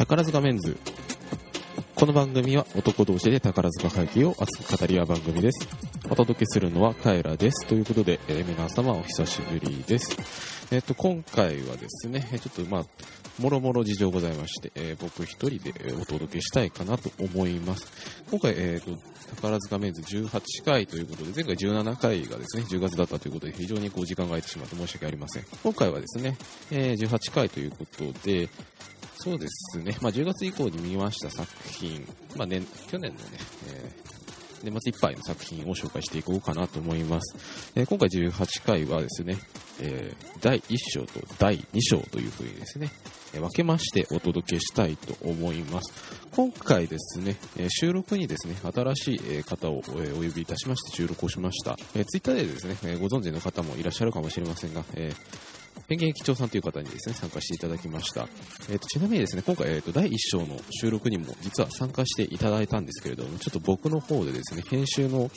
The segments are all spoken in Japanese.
宝塚メンズ。この番組は男同士で宝塚会議を熱く語り合う番組です。お届けするのはカエラです。ということで、えー皆様お久しぶりです。えっ、と今回はですねちょっとまあもろもろ事情ございまして、えー僕一人でお届けしたいかなと思います。今回、えーと宝塚メンズ18回ということで前回17回がですね10月だったということで非常にこう時間が空いてしまって申し訳ありません。今回はですね、えー18回ということでそうですね、まあ、10月以降に見ました作品、まあ年去年のね、えー年末いっぱいの作品を紹介していこうかなと思います。えー今回18回はですね、えー第1章と第2章というふうにですね、え分けましてお届けしたいと思います。今回ですね、え収録にですね、新しいえ方をえお呼びいたしまして収録をしました。えー、ツイッターでですね、えご存知の方もいらっしゃるかもしれませんが、えペンギン駅長さんという方にですね、参加していただきました。えっ、と、ちなみにですね、今回、えっ、と、第1章の収録にも実は参加していただいたんですけれども、ちょっと僕の方でですね、編集の、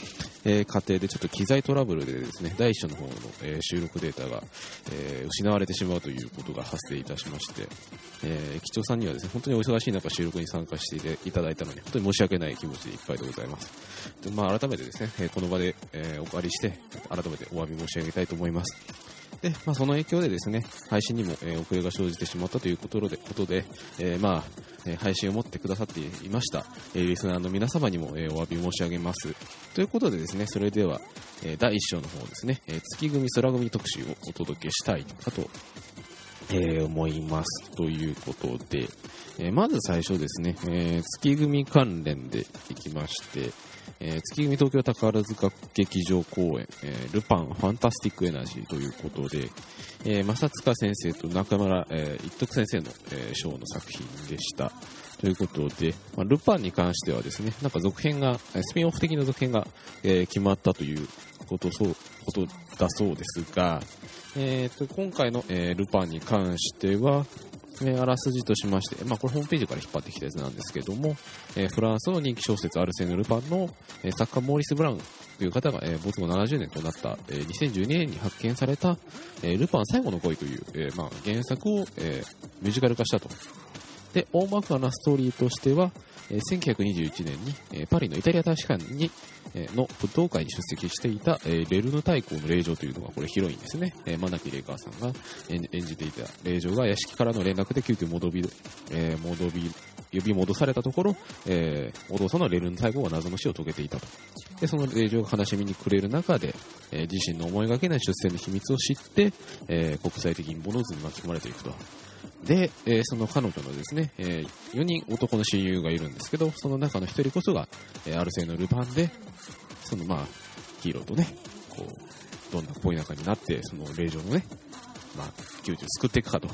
えー過程でちょっと機材トラブルでですね、第1章の方の、え収録データが、え失われてしまうということが発生いたしまして、え、駅長さんにはですね、本当にお忙しい中収録に参加していただいたのに、本当に申し訳ない気持ちでいっぱいでございます。でまあ、改めてですね、えこの場で、えお借りして、改めてお詫び申し上げたいと思います。で、まあ、その影響でですね、配信にも、え遅れが生じてしまったということで、ことでえまあ、え配信を持ってくださっていました、えーリスナーの皆様にも、えお詫び申し上げます。ということでですね、それでは、え第1章の方ですね、え月組空組特集をお届けしたいかと、え思います。ということで、えまず最初ですね、え月組関連でいきまして、えー月組東京宝塚劇場公演、えールパンファンタスティックエナジーということで、えー正塚先生と中村、えー一徳先生の、えーショーの作品でした。ということで、まあ、ルパンに関してはですね、なんか続編が、スピンオフ的な続編が、えー決まったということそうことだそうですが、えー、と今回の、えールパンに関しては、えあらすじとしまして、まあ、これホームページから引っ張ってきたやつなんですけども、えフランスの人気小説アルセーヌ・ルパンの、え作家モーリス・ブラウンという方が、えー没後70年となった、え2012年に発見された、えルパン最後の恋という、えまあ、原作を、えミュージカル化したと。で、大まかなストーリーとしては、え1921年に、えパリのイタリア大使館に、えの武道会に出席していた、えレルヌ大公の令嬢というのがこれヒロインですね。えー、真木玲香さんが演じていた令嬢が屋敷からの連絡で急遽戻り、え戻り、呼び戻されたところ、えーお父さんのレルヌ大公が謎の死を遂げていたと。で、その令嬢が悲しみに暮れる中で、え自身の思いがけない出世の秘密を知って、え国際的陰謀の渦に巻き込まれていくと。で、えーその彼女のですね、え4人男の親友がいるんですけど、その中の1人こそが、えーアルセーヌ・ルパンで、そのまあ、ヒーローとね、こう、どんな恋仲になって、その令嬢のね、まあ、窮地を救っていくかと。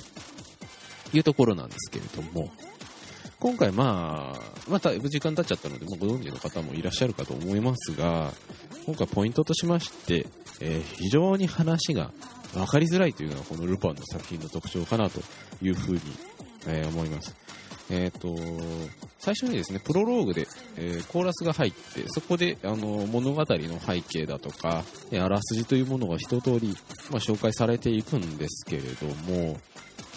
いうところなんですけれども、今回まあ、また時間経っちゃったので、もうご存知の方もいらっしゃるかと思いますが、今回ポイントとしまして、えー非常に話が分かりづらいというのがこのルパンの作品の特徴かなというふうに、え思います。えっ、と、最初にですね、プロローグで、えーコーラスが入って、そこで、あの、物語の背景だとか、えあらすじというものが一通り、まあ、紹介されていくんですけれども、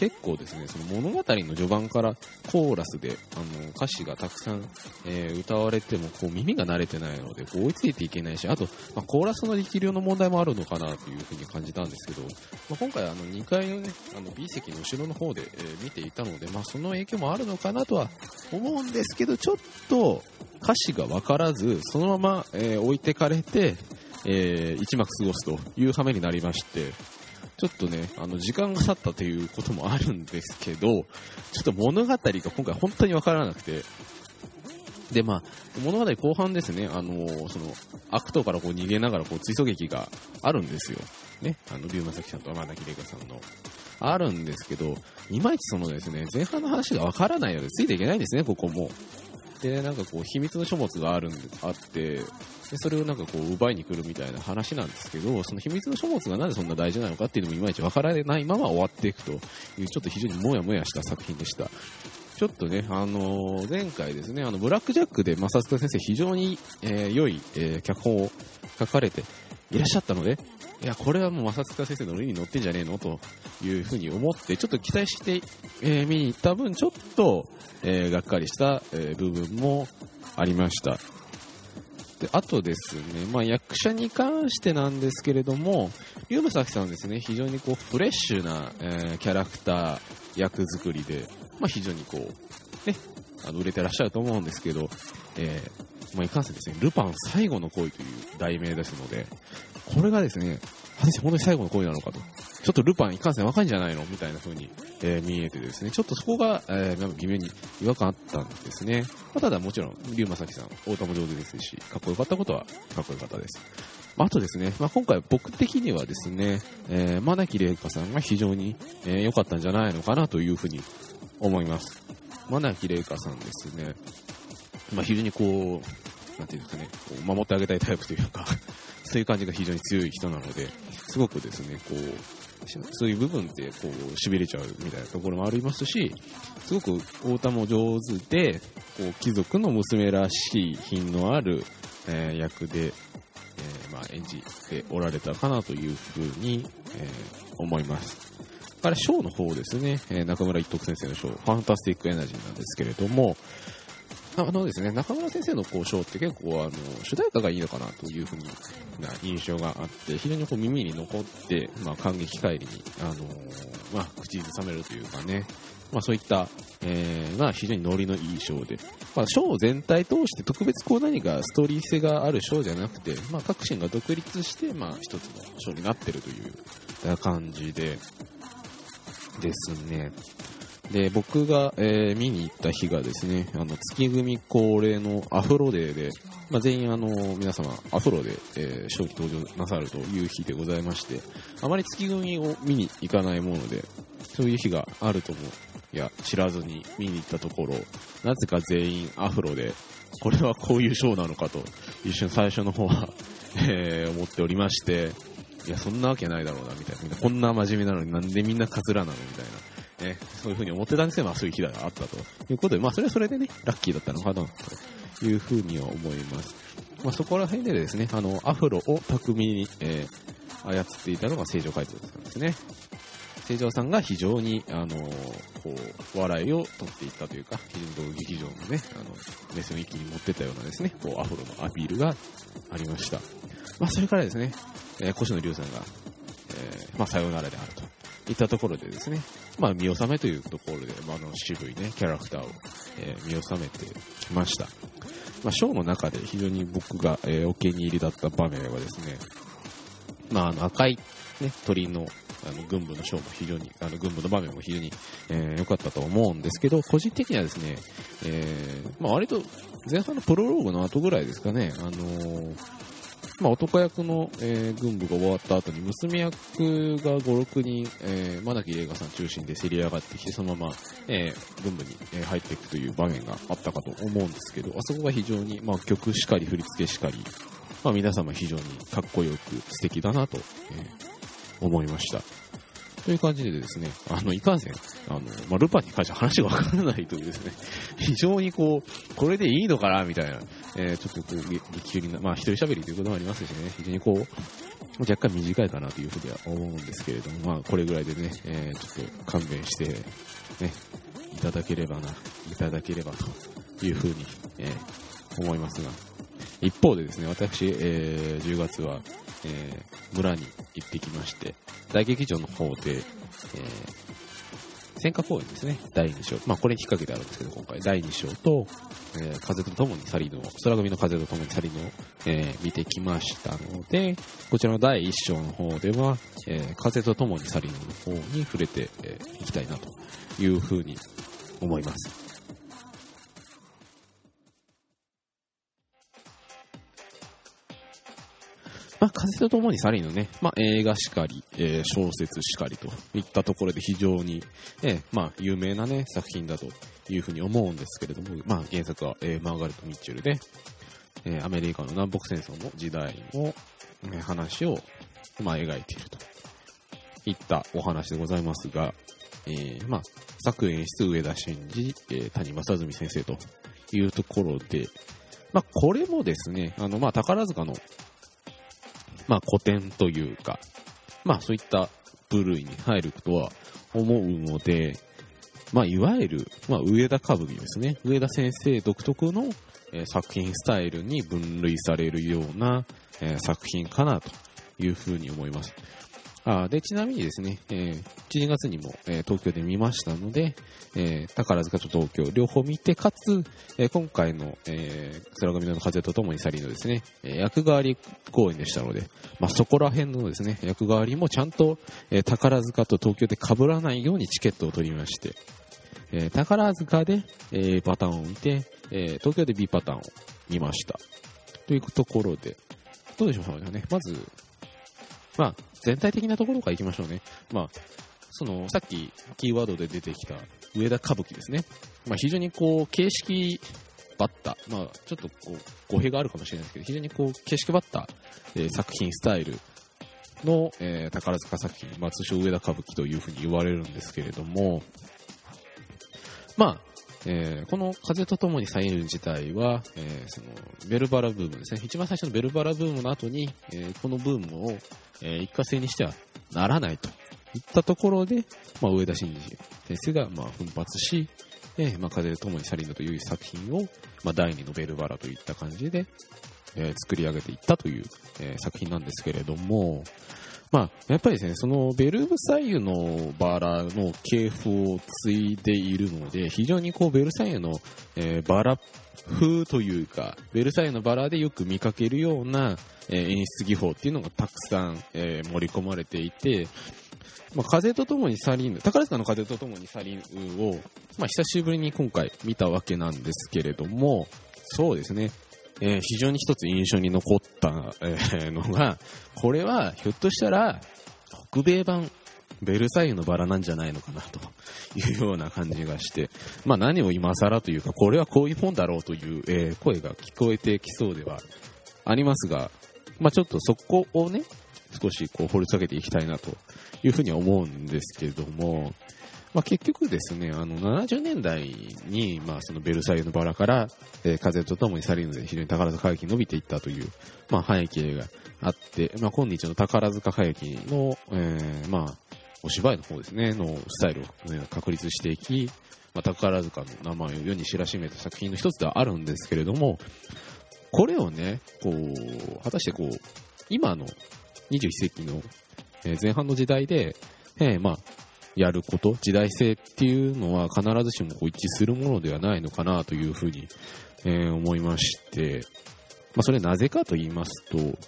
結構ですね、その物語の序盤からコーラスで、あの、歌詞がたくさん、えー歌われても、こう耳が慣れてないので、こう追いついていけないし、あと、まあ、コーラスの力量の問題もあるのかなというふうに感じたんですけど、まあ、今回あの2階のね、あの B 席の後ろの方で、えー見ていたので、まあ、その影響もあるのかなとは思うんですけど、ちょっと歌詞が分からず、そのまま、えー置いてかれて、えー一幕過ごすという羽目になりまして、ちょっとね、あの、時間が経ったということもあるんですけど、ちょっと物語が今回本当に分からなくて、で、まあ、物語後半ですね、あのその、悪党からこう逃げながらこう追走劇があるんですよ。ね、あの、龍馬崎さんと天崎玲香さんの。あるんですけど、いまいちそのですね、前半の話がわからないのでついていけないんですね、ここも。で、なんかこう、秘密の書物があるんで、あって、で、それをなんかこう、奪いに来るみたいな話なんですけど、その秘密の書物がなんでそんな大事なのかっていうのもいまいちわからないまま終わっていくという、ちょっと非常にもやもやした作品でした。ちょっとね、あのー前回ですね、あの、ブラックジャックで正塚先生非常に、えー良い、えー脚本を書かれていらっしゃったので、いや、これはもう正塚先生の上に乗ってんじゃねえの？というふうに思って、ちょっと期待して、えー、見に行った分、ちょっと、えー、がっかりした、えー、部分もありました。で、あとですね、まあ、役者に関してなんですけれども、ユームサキさんですね、非常にこう、フレッシュな、えー、キャラクター、役作りで、まあ、非常にこう、ね、あの、売れてらっしゃると思うんですけど、えー、まあ、いかんせんですね、ルパン最後の恋という題名ですので、これがですね、果たして本当に最後の恋なのかと。ちょっとルパンいかんせん若いんじゃないのみたいな風に、えー、見えてですね、ちょっとそこが、えー、なんか微妙に違和感あったんですね。まあ、ただもちろん、龍馬咲さん、太田も上手ですし、かっこよかったことはかっこよかったです。あとですね、まあ、今回僕的にはですね、えー、マナキレイカさんが非常に良、えー、かったんじゃないのかなというふうに思います。マナキレイカさんですね、まあ、非常にこう、なんていうんですかね、守ってあげたいタイプというかそういう感じが非常に強い人なので、すごくですね、こう、そういう部分でこう痺れちゃうみたいなところもありますし、すごく太田も上手で、こう貴族の娘らしい品のある、えー、役で、えー、まあ、演じておられたかなというふうに、えー、思います。から、ショーの方ですね、え中村一徳先生のショー、ファンタスティックエナジーなんですけれども、あのですね、中村先生の交渉って結構あの、主題歌がいいのかなというふうな印象があって、非常にこう耳に残って、まあ感激帰りに、あのー、まあ口ずさめるというかね、まあそういった、えー、が非常にノリのいいショーで、まあショー全体通して特別こう何かストーリー性があるショーじゃなくて、まあ各シーンが独立して、まあ一つのショーになってるという感じで、ですね。で、僕が、えー、見に行った日がですね、あの、月組恒例のアフロデーで、まあ、全員あの、皆様、アフロで、えー、正登場なさるという日でございまして、あまり月組を見に行かないもので、そういう日があるとも、いや、知らずに見に行ったところ、なぜか全員アフロで、これはこういうショーなのかと、一瞬最初の方はえー、思っておりまして、いや、そんなわけないだろうな、みたいな。こんな真面目なのになんでみんなカツラなのみたいな。ね、そういう風に思ってたんですけど、まあそういう日があったということで、まあそれはそれでね、ラッキーだったのかな、という風には思います。まあそこら辺でですね、あの、アフロを巧みに、えー、操っていたのが正常回答さんですね。正常さんが非常に、あのこう、笑いを取っていったというか、非常に劇場のね、あの、目線を一気に持ってたようなですね、こう、アフロのアピールがありました。まあそれからですね、えー、越野龍さんが、えー、まあさようならであると。いったところでですね、まあ見納めというところで、まあ、の渋いね、キャラクターを、えー、見納めてきました。まあ、ショーの中で非常に僕が、えー、お気に入りだった場面はですね、まあ、あの赤い、ね、鳥のあの軍部のショーも非常に、あの軍部の場面も非常に良、えー、かったと思うんですけど、個人的にはですね、えー、まあ割と前半のプロローグの後ぐらいですかね、あのー、まあ、男役の、えー、軍部が終わった後に娘役が5、6人、えー、マナキレイガさん中心で競り上がってきて、そのまま、えー、軍部に、え入っていくという場面があったかと思うんですけど、あそこが非常に、まあ、曲しかり、振り付けしかり、まあ、皆様非常にかっこよく素敵だなと、え、思いました。という感じでですね、あの、いかんせん、あの、まあ、ルパンに関しては話がわからないというですね、非常にこう、これでいいのかなみたいな、えー、ちょっとこう、激中にな、まあ、一人喋りということもありますしね、非常にこう、若干短いかなというふうには思うんですけれども、まあ、これぐらいでね、えー、ちょっと勘弁して、ね、いただければな、いただければというふうに、えー、思いますが、一方でですね、私、えー、10月は、えー、村に行ってきまして、大劇場の方で、えー、戦火公演ですね、第2章。まあ、これに引っ掛けてあるんですけど、今回、第2章と、えー、風と共に去りの、空組の風と共に去りの、えー、見てきましたので、こちらの第1章の方では、えー、風と共に去りのの方に触れてい、えー、きたいなというふうに思います。まあ、風と共にサリーのね、まあ、映画しかり、えー、小説しかりといったところで非常に、えー、まあ、有名なね、作品だというふうに思うんですけれども、まあ、原作は、えー、マーガレット・ミッチェルで、えー、アメリカの南北戦争の時代の、え話を、まあ、描いているといったお話でございますが、えー、まあ、作演出上田真二、えー、谷正純先生というところで、まあ、これもですね、あの、まあ、宝塚のまあ、古典というか、まあそういった部類に入るとは思うので、まあいわゆる、まあ上田歌舞伎ですね。上田先生独特の、えー、作品スタイルに分類されるような、えー、作品かなというふうに思います。あで、ちなみにですね、えー、12月にも、えー、東京で見ましたので、えー、宝塚と東京両方見て、かつ、え、今回の、えー、空組の風とともに去りのですね、え、役代わり公演でしたので、まあ、そこら辺のですね、役代わりもちゃんと、え、宝塚と東京で被らないようにチケットを取りまして、え、宝塚で A パターンを見て、え、東京で B パターンを見ました。というところで、どうでしょうかね。まず、まあ、全体的なところからいきましょうね。まあ、その、さっきキーワードで出てきた上田歌舞伎ですね。まあ、非常にこう、形式ばった、まあ、ちょっとこう、語弊があるかもしれないですけど、非常にこう、形式ばった、えー、作品スタイルの、えー、宝塚作品、まあ、上田歌舞伎というふうに言われるんですけれども、まあ、えー、この風と共にサイル自体は、えー、そのベルバラブームですね。一番最初のベルバラブームの後に、えー、このブームを、え一過性にしてはならないといったところで、まあ、上田晋二先生が、ま、奮発し、えまあ、風と共にサリンという作品を、まあ、第二のベルバラといった感じで、え作り上げていったという、え作品なんですけれども、まあ、やっぱりですね、そのベルブサイユのバラの系譜を継いでいるので、非常にこうベルサイユの、えー、バラ風というか、ベルサイユのバラでよく見かけるような、えー、演出技法っていうのがたくさん、えー、盛り込まれていて、まあ、風とともにサリンヌ、宝塚の風とともにサリンを、まあ、久しぶりに今回見たわけなんですけれども、そうですね、えー、非常に一つ印象に残った、えー、のが、これはひょっとしたら、北米版ベルサイユのバラなんじゃないのかなというような感じがして、まあ何を今更というか、これはこういう本だろうという、えー、声が聞こえてきそうではありますが、まあちょっとそこをね、少しこう掘り下げていきたいなというふうに思うんですけども、まあ、結局ですね、あの、70年代に、まあ、そのベルサイユのバラから、えー、風と共に去りぬで非常に宝塚歌劇伸びていったという、まあ、背景があって、まあ、今日の宝塚歌劇の、えー、まあ、お芝居の方ですね、のスタイルを、確立していき、まあ、宝塚の名前を世に知らしめた作品の一つではあるんですけれども、これをね、こう、果たしてこう、今の21世紀の前半の時代で、えー、まあ、やること、時代性っていうのは必ずしも一致するものではないのかなというふうに、えー、思いまして、まあ、それなぜかと言いますと、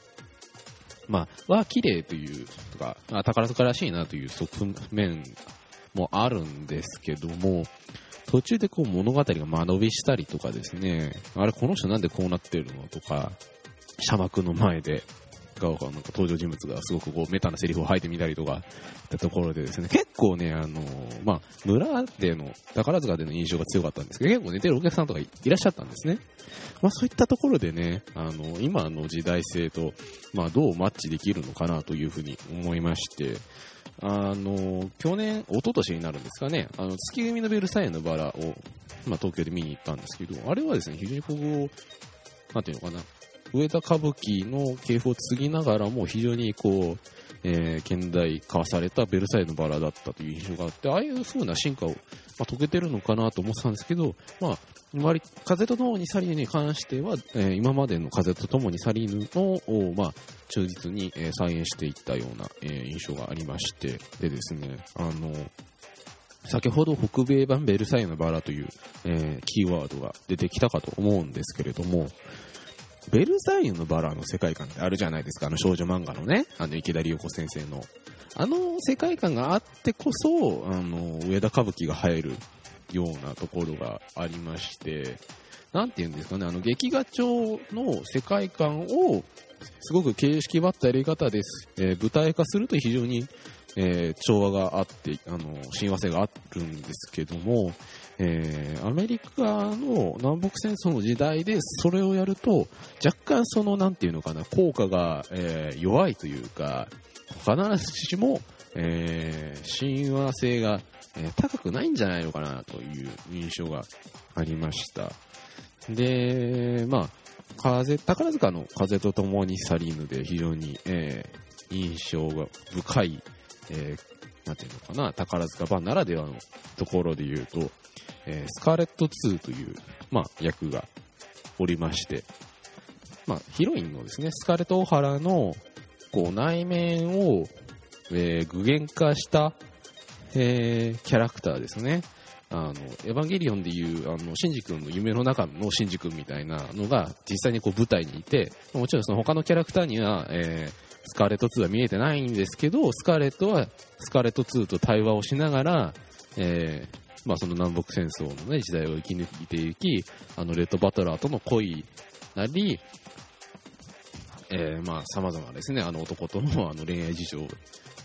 まあ、は綺麗というとか、宝塚らしいなという側面もあるんですけども、途中でこう物語が間延びしたりとかですね、あれこの人なんでこうなってるのとか、社幕の前でがなんか登場人物がすごくこうメタなセリフを吐いてみたりとかったところでですね、結構ね、あの、まあ、村での、宝塚での印象が強かったんですけど、結構寝てるお客さんとかいらっしゃったんですね。まあ、そういったところでね、あの、今の時代性と、まあ、どうマッチできるのかなというふうに思いまして、あの、去年、一昨年になるんですかね、あの、月組のベルサイユのバラを、まあ、東京で見に行ったんですけど、あれはですね、非常にこう、なんていうのかな、上田歌舞伎の系譜を継ぎながらも非常にこう、えー、現代化されたベルサイユのバラだったという印象があって、ああいう風な進化を、まあ、遂げてるのかなと思ってたんですけど、まあ、割風と共にサリヌに関しては、えー、今までの風と共にサリヌの、まあ、忠実に、えー、再現していったような、えー、印象がありまして、でですね、あの、先ほど北米版ベルサイユのバラという、えー、キーワードが出てきたかと思うんですけれども、ベルサイユのバラの世界観ってあるじゃないですか、あの少女漫画のね、あの池田理代子先生の。あの世界観があってこそ、あの、上田歌舞伎が入るようなところがありまして、なんて言うんですかね、あの劇画調の世界観をすごく形式ばったやり方です、えー、舞台化すると非常に、えー、調和があって、あの、親和性があるんですけども、えー、アメリカの南北戦争の時代でそれをやると、若干その、なんていうのかな、効果が、えー、弱いというか、必ずしも、えー、親和性が、え、高くないんじゃないのかなという印象がありました。で、まあ、風、宝塚の風と共にサリーヌで非常に、え、印象が深い、えー、なんていうのかな、宝塚版ならではのところで言うと、えー、スカーレット2という、まあ、役がおりまして、まあ、ヒロインのですね、スカーレット・オハラの、こう、内面を、えー、具現化した、えー、キャラクターですね。あの、エヴァンゲリオンでいう、あの、シンジ君の夢の中のシンジ君みたいなのが、実際にこう舞台にいて、もちろんその他のキャラクターには、えー、スカーレット2は見えてないんですけど、スカーレットはスカーレット2と対話をしながら、えー、まあその南北戦争のね、時代を生き抜いていき、あの、レッドバトラーとの恋なり、えー、まあ様々ですね、あの男とのあの恋愛事情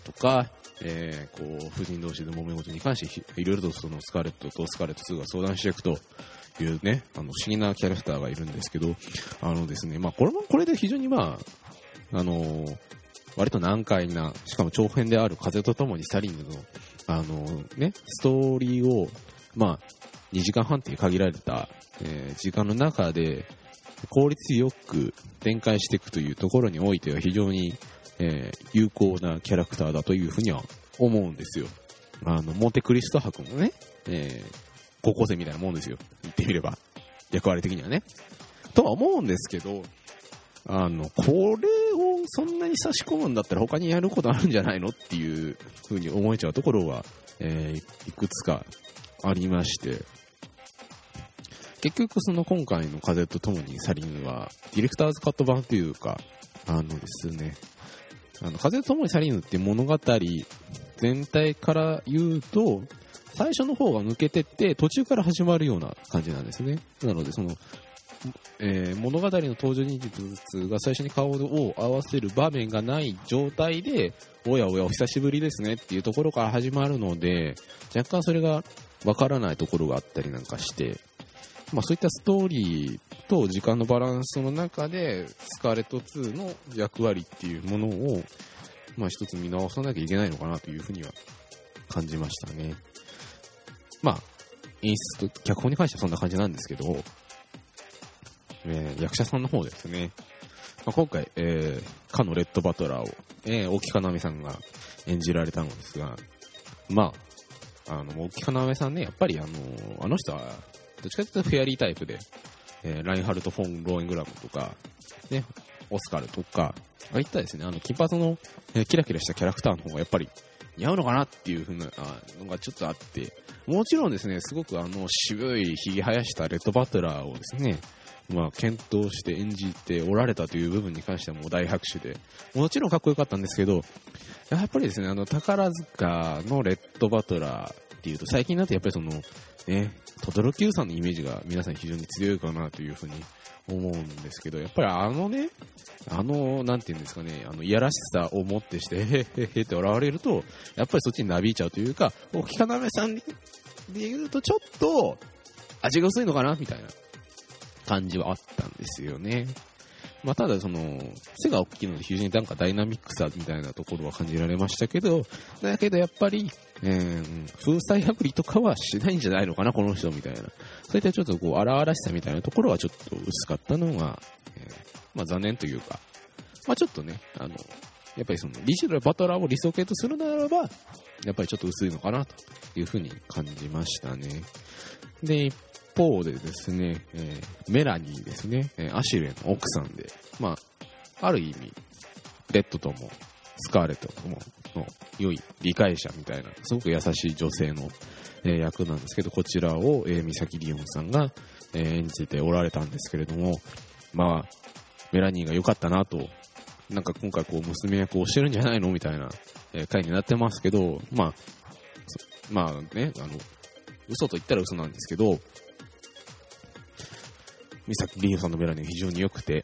とか、えー、こう、夫人同士で揉め事に関して、いろいろとそのスカーレットとスカーレット2が相談していくというね、あの、不思議なキャラクターがいるんですけど、あのですね、まあ、これもこれで非常にまあ、あのー、割と難解な、しかも長編である風と共にサリングの、あのー、ね、ストーリーを、まあ、2時間半っていう限られた、えー、時間の中で、効率よく展開していくというところにおいては非常に、えー、有効なキャラクターだというふうには思うんですよ。あの、モンテクリスト博のね、えー、高校生みたいなもんですよ。言ってみれば。役割的にはね。とは思うんですけど、あの、これをそんなに差し込むんだったら他にやることあるんじゃないのっていうふうに思えちゃうところは、えー、いくつかありまして、結局その今回の風と共にサリンは、ディレクターズカット版というか、あのですね、あの、風と共にサリンって物語全体から言うと、最初の方が抜けてって、途中から始まるような感じなんですね。なので、その、えー、物語の登場人物が最初に顔を合わせる場面がない状態で、おやおやお久しぶりですねっていうところから始まるので、若干それがわからないところがあったりなんかして、まあそういったストーリーと時間のバランスの中で、スカーレット2の役割っていうものを、まあ一つ見直さなきゃいけないのかなというふうには感じましたね。まあ、演出と脚本に関してはそんな感じなんですけど、えー、役者さんの方ですね。まあ、今回、えー、かのレッドバトラーを、えー、大木かなめさんが演じられたのですが、まあ、あの、大木かなめさんね、やっぱりあの、あの人はどっちかというとフェアリータイプで、えー、ラインハルト・フォン・ローエングラムとか、ね、オスカルとか、ああいったですね、あの、金髪の、えー、キラキラしたキャラクターの方がやっぱり似合うのかなっていう風なのがちょっとあって、もちろんですね、すごくあの、渋い髭生やしたレッドバトラーをですね、まあ、検討して演じておられたという部分に関してはも大拍手で、もちろんかっこよかったんですけど、やっぱりですね、あの、宝塚のレッドバトラーっていうと、最近だとやっぱりその、ね、トトロ Q さんのイメージが皆さん非常に強いかなというふうに思うんですけど、やっぱりあのね、あの、なんていうんですかね、あの、いやらしさをもってして、へへへって笑われると、やっぱりそっちになびいちゃうというか、おきかなめさんで言うとちょっと、味が薄いのかなみたいな。感じはあったんですよね。まあ、ただその、背が大きいので非常になんかダイナミックさみたいなところは感じられましたけど、だけどやっぱり、えー、風彩破りとかはしないんじゃないのかな、この人みたいな。そういったちょっとこう、荒々しさみたいなところはちょっと薄かったのが、えー、まあ残念というか、まあちょっとね、あの、やっぱりその、リシュラバトラーを理想形とするならば、やっぱりちょっと薄いのかなというふうに感じましたね。で、一方でですね、えー、メラニーですね、え、アシュレの奥さんで、まあ、ある意味、レッドとも、スカーレットともの良い理解者みたいな、すごく優しい女性の、え、役なんですけど、こちらを、えー、三崎リオンさんが、え、演じておられたんですけれども、まあ、メラニーが良かったなと、なんか今回こう娘役をしてるんじゃないのみたいな、え、回になってますけど、まあ、まあね、あの、嘘と言ったら嘘なんですけど、三崎リオさんのメラニーが非常に良くて、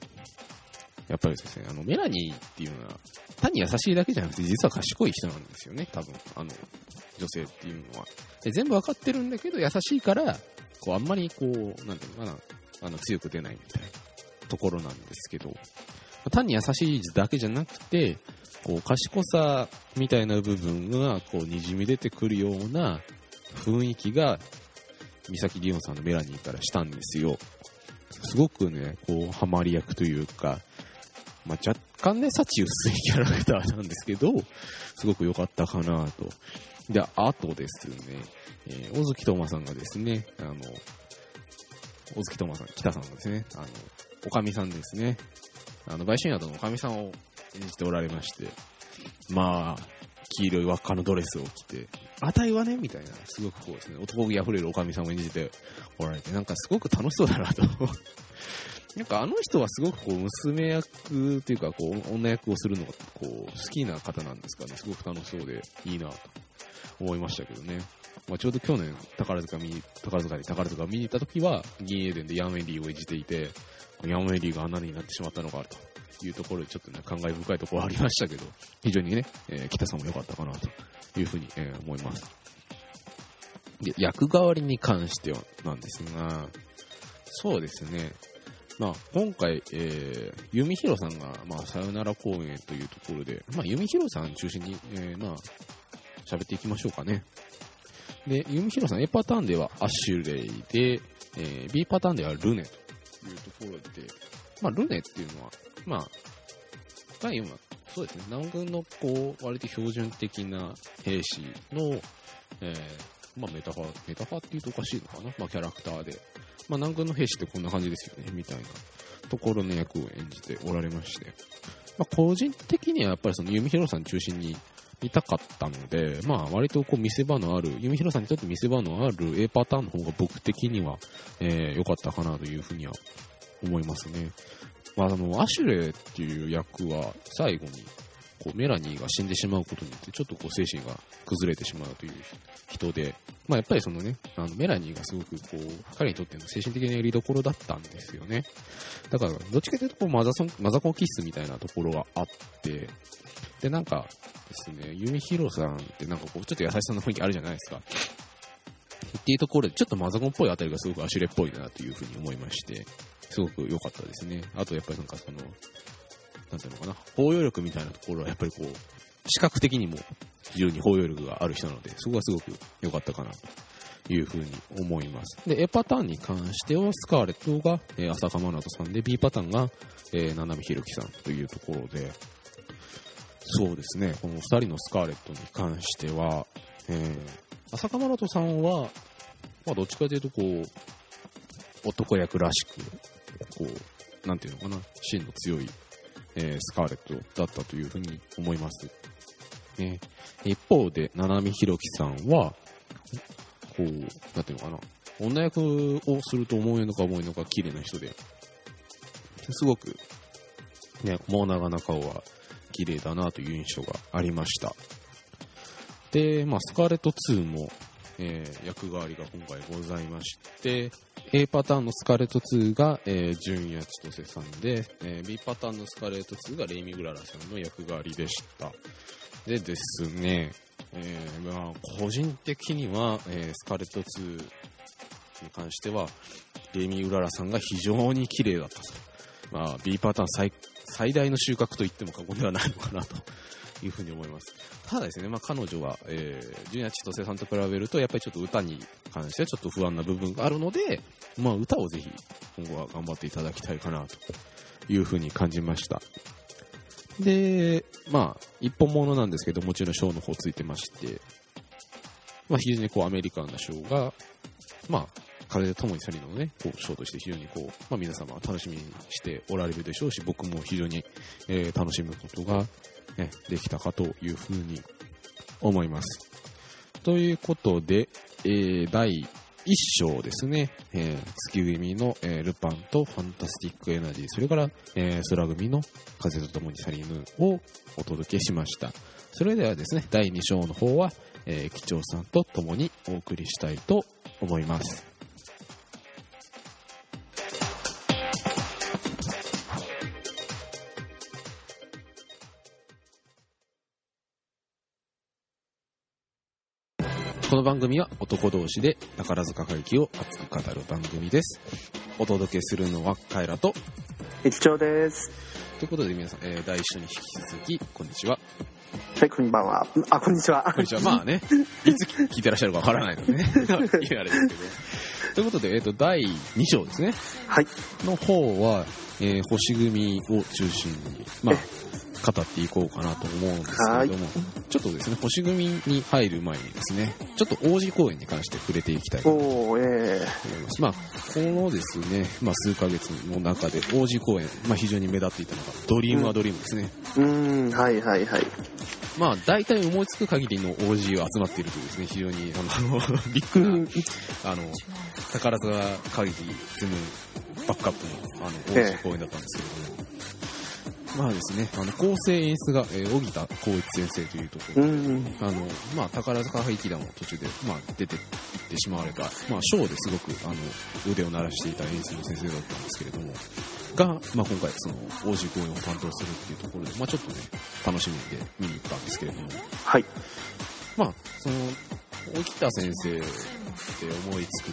やっぱりですね、あの、メラニーっていうのは、単に優しいだけじゃなくて、実は賢い人なんですよね、多分。あの、女性っていうのは。で全部わかってるんだけど、優しいから、こう、あんまりこう、なんていうのかな、あの、強く出ないみたいなところなんですけど、単に優しいだけじゃなくて、こう、賢さみたいな部分が、こう、滲み出てくるような雰囲気が、三崎リオンさんのメラニーからしたんですよ。すごくね、こう、ハマり役というか、まあ、若干ね、幸薄いキャラクターなんですけど、すごく良かったかなと。で、あとですね、えー、大月斗真さんがですね、あの、大月斗真さん、北さんがですね、あの、おかみさんですね、あの、売春宿のおかみさんを演じておられまして、まあ、黄色い輪っかのドレスを着て、あたいはねみたいな、すごくこうですね、男気溢れるおかみさんを演じておられて、なんかすごく楽しそうだなと なんかあの人はすごくこう娘役っていうかこう女役をするのがこう好きな方なんですかね。すごく楽しそうでいいなと思いましたけどね。まあ、ちょうど去年宝塚見宝塚に宝塚見に行った時は銀英伝でヤンウェリーを演じていて、ヤンウェリーがあんなになってしまったのかというところでちょっとね、感慨深いところありましたけど、非常にね、えー、北さんも良かったかなというふうに、えー、思います。で、役代わりに関してはなんですが、そうですね、まあ、今回、えー、ユミヒロさんが、まあ、さよなら公演というところで、まあ、ユミヒロさん中心に、えー、まあ、喋っていきましょうかね。で、ユミヒロさん A パターンではアシュレイで、えー、B パターンではルネというところで、まあ、ルネっていうのは、まあ、が今、そうですね、南軍のこう、割と標準的な兵士の、えー、まあ、メタファー、メタファーって言うとおかしいのかな。まあ、キャラクターで、まあ、南軍の兵士ってこんな感じですよね、みたいなところの役を演じておられまして、まあ、個人的にはやっぱりその弓広さん中心に見たかったので、まあ、割とこう見せ場のある、弓広さんにとって見せ場のある A パターンの方が僕的には、えー、良かったかなというふうには思いますね。まあ、あの、アシュレイっていう役は最後にこうメラニーが死んでしまうことによって、ちょっとこう精神が崩れてしまうという人で、まあやっぱりそのね、あのメラニーがすごくこう、彼にとっての精神的なやりどころだったんですよね。だから、どっちかというとこうマザソン、マザコンキッスみたいなところがあって、で、なんかですね、ユミヒロさんってなんかこう、ちょっと優しさの雰囲気あるじゃないですか。っていうところで、ちょっとマザコンっぽいあたりがすごくアシュレっぽいなというふうに思いまして、すごく良かったですね。あとやっぱりなんかその、なんていうのかな、包容力みたいなところはやっぱりこう、視覚的にも非常に包容力がある人なので、そこはすごく良かったかなというふうに思います。で、A パターンに関しては、スカーレットが、え、浅香真奈さんで、B パターンが、えー、七海ひろきさんというところで、そうですね、この2人のスカーレットに関しては、えー、浅香真奈さんは、まあ、どっちかというと、こう、男役らしく、こう、なんていうのかな、芯の強いえー、スカーレットだったというふうに思います。ね、一方で、七海ひろきさんは、こう、なんていうのかな、女役をすると思えのか思えのか綺麗な人で、すごく、ね、もう長な顔は綺麗だなという印象がありました。で、まあ、スカーレット2も、えー、役代わりが今回ございまして、A パターンのスカレット2が、えー、純也千歳さんで、えー、B パターンのスカレット2がレイミグララさんの役代わりでした。でですね、えー、まあ、個人的には、えー、スカレット2に関しては、レイミグララさんが非常に綺麗だったと。まあ、B パターン最最大の収穫と言っても過言ではないのかなというふうに思います。ただですね、まあ、彼女は、えー、ジュニア千歳さんと比べると、やっぱりちょっと歌に関してはちょっと不安な部分があるので、まあ、歌をぜひ今後は頑張っていただきたいかなというふうに感じました。で、まあ、一本物なんですけど、もちろん賞の方ついてまして、まあ、非常にこうアメリカンな賞が、まあ、風ともに去りのね、こう、ショーとして非常にこう、まあ皆様楽しみにしておられるでしょうし、僕も非常に、えー、楽しむことが、ね、できたかというふうに思います。ということで、えー、第1章ですね、えー、月組の、えー、ルパンとファンタスティックエナジー、それから、えー、空組の風と共に去りぬをお届けしました。それではですね、第2章の方は、えー、機長さんと共にお送りしたいと思います。この番組は男同士で宝塚会議を熱く語る番組です。お届けするのはカエラと駅長です。ということで皆さん、えー、第一緒に引き続き、こんにちは。はい、こんばんは。あ、こんにちは。こんにちは。まあね、いつ聞いてらっしゃるかわからないのでね。いやあれですけど。ということで、えっ、と、第2章ですね。はい。の方は、えー星組を中心に、まあ、語っていこうかなと思うんですけれども、ちょっとですね、星組に入る前にですね、ちょっと王子公演に関して触れていきたいと思います。まあ、このですね、まあ、数ヶ月の中で王子公演、まあ、非常に目立っていたのが、ドリームはドリームですね。ー、うーん、はいはいはい。まあ、大体思いつく限りの王子が集まっているというですね、非常に、あの、ビッグうん、な、あの、宝塚会議ズムバックアップの、あの、王子公演だったんですけれども、まあですね、あの、構成演出が、えー、荻田光一先生というところで、うん、あの、まあ、宝塚歌劇団を途中で、まあ、出ていってしまわれた、まあ、ショーですごく、あの、腕を鳴らしていた演出の先生だったんですけれども、が、まあ、今回、その、王子公演を担当するっていうところで、まあ、ちょっとね、楽しみで見に行ったんですけれども、はい。まあ、その、沖田先生って思いつく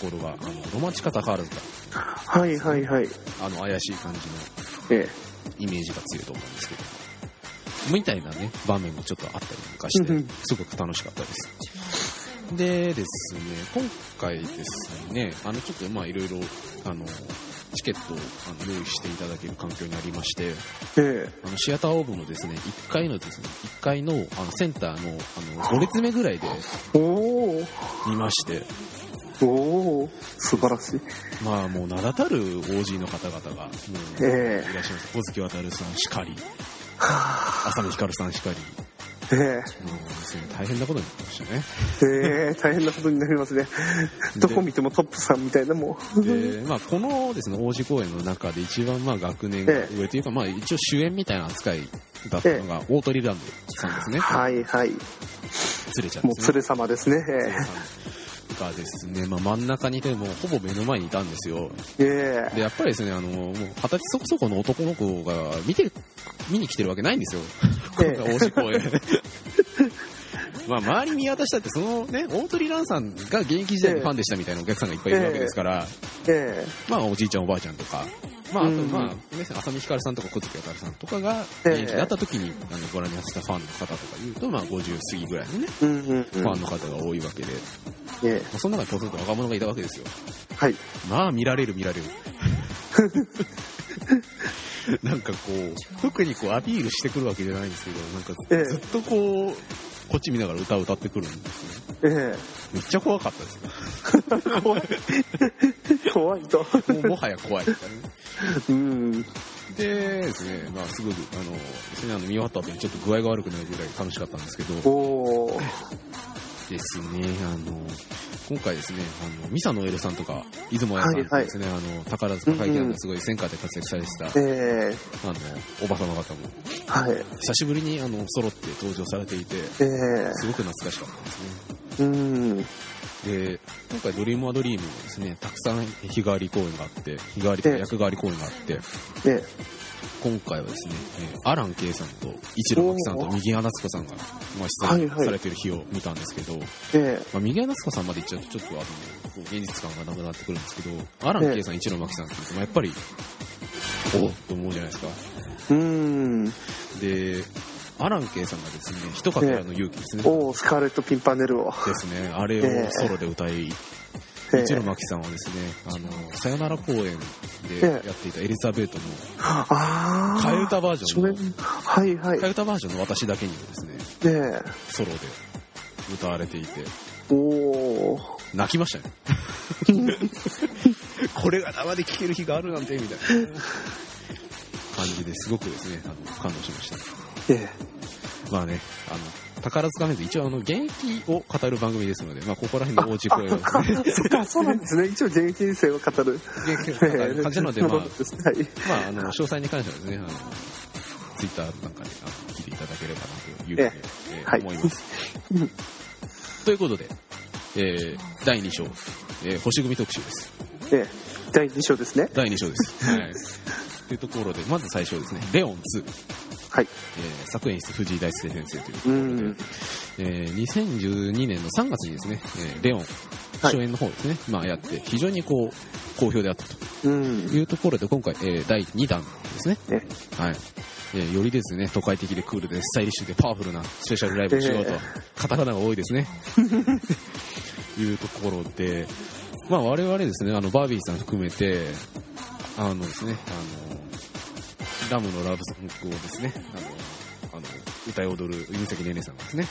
ところが、あの、ロマンチカ宝塚、はいはいはい。あの、怪しい感じの。えイメージが強いと思うんですけど、みたいなね、場面もちょっとあったりとかしてすごく楽しかったです。でですね、今回ですね、あの、ちょっとまあいろいろ、あの、チケットをあの用意していただける環境にありまして、ええ。あの、シアターオーブのですね、1階のですね、1階のあのセンターの、あの、5列目ぐらいで見まして、おー、素晴らしい。まあもう名だたる OG の方々が、もう、えいらっしゃいます。小月渡さんしかり、は浅見ひかるさんしかり、ええもうですね、大変なことになってましたね。ええ大変なことになりますね。どこ見てもトップさんみたいなもう。で、まあ、このですね、王子公演の中で一番まあ学年が上というか、まあ一応主演みたいな扱いだったのが、オートリランドさんですね。はいはい。連れちゃんですね。もう連れ様ですね。連れさんがですね、まあ真ん中にいてもうほぼ目の前にいたんですよ。ええで、やっぱりですね、あの、もう二十歳そこそこの男の子が見て、見に来てるわけないんですよ。こええんな王子公演。まあ、周り見渡したって、そのね、大鳥蘭さんが現役時代のファンでしたみたいなお客さんがいっぱいいるわけですから、えまあ、おじいちゃんおばあちゃんとか、まあ、あと、うんまあ、ね、浅見ひかるさんとか小月あたるさんとかが、ええ現役だった時に、あの、ご覧になってたファンの方とか言うと、まあ、50過ぎぐらいのね。ファンの方が多いわけで、まえ。えあその中にポツンと若者がいたわけですよ。はい。まあ、見られる見られる。なんかこう、特にこうアピールしてくるわけじゃないんですけど、なんかええずっとこう、こっち見ながら歌を歌ってくるんですね。えめっちゃ怖かったです 怖い。怖いと。もうもはや怖いね。うん。でですね、まあすごく、あの、ですね、あの、見終わった後にちょっと具合が悪くなるぐらい楽しかったんですけど、おー。ですね、あの、今回ですね、あの、ミサノエルさんとか、出雲屋さんとかですね、あの、宝塚会議団のすごい戦火で活躍されてた、ええあの、おば様方も、はい。久しぶりにあの、揃って登場されていて、ええすごく懐かしかったですね。うん。で、今回ドリームはドリームもですね、たくさん日替わり公演があって、日替わりとかええ役替わり公演があって、え今回はですね、えーアラン・ケイさんと一郎真紀さんと右谷夏子さんが、まあ、出演されてる日を見たんですけど、ええまあ、右谷夏子さんまで行っちゃうとちょっとあの、現実感がなくなってくるんですけど、アラン・ケイさん、一郎真紀さんって言うと、まあやっぱり、おっと思うじゃないですか。えうん。で、アラン・ケイさんがですね、一かけらの勇気ですね。おー、スカーレット・ピンパネルを。ですね、あれをソロで歌い、ええ一郎真紀さんはですね、あの、さよなら公演でやっていたエリザベートの。替え歌バージョンの、はいはい。替え歌バージョンの私だけにもですね、えソロで歌われていて、えおー。泣きましたね。これが生で聴ける日があるなんて、みたいな感じですごくですね、あの、感動しました。えまあね、あの、宝塚メンズ、一応あの、現役を語る番組ですので、まあ、ここら辺の大地声をね、そ、うなんですね。一応現役人生を語る。現役を語る感じなので、まあ、まあ、あの、詳細に関してはですね、あの、ツイッターなんかで、あの、聞いていただければなというふうに、えー思います。うんということで、えー、第2章、えー、星組特集です。ええ第2章ですね。第2章です。はい。というところで、まず最初ですね、レオン2、はい。えー、作演出藤井大輔先生というとこうろで、ん。えー、2012年の3月にですね、えー、レオン、初演の方ですね、まあやって、非常にこう、好評であったとうん。いうところで、今回、えー、第2弾ですね。え？はい。えーよりですね、都会的でクールでスタイリッシュでパワフルなスペシャルライブをしようと、えカタカナが多いですね。いうところで、まあ我々ですね、あの、バービーさん含めて、あのですね、あの、ラムのラブソングをですね、あの、あの、歌い踊るゆ崎ねねさんがですね、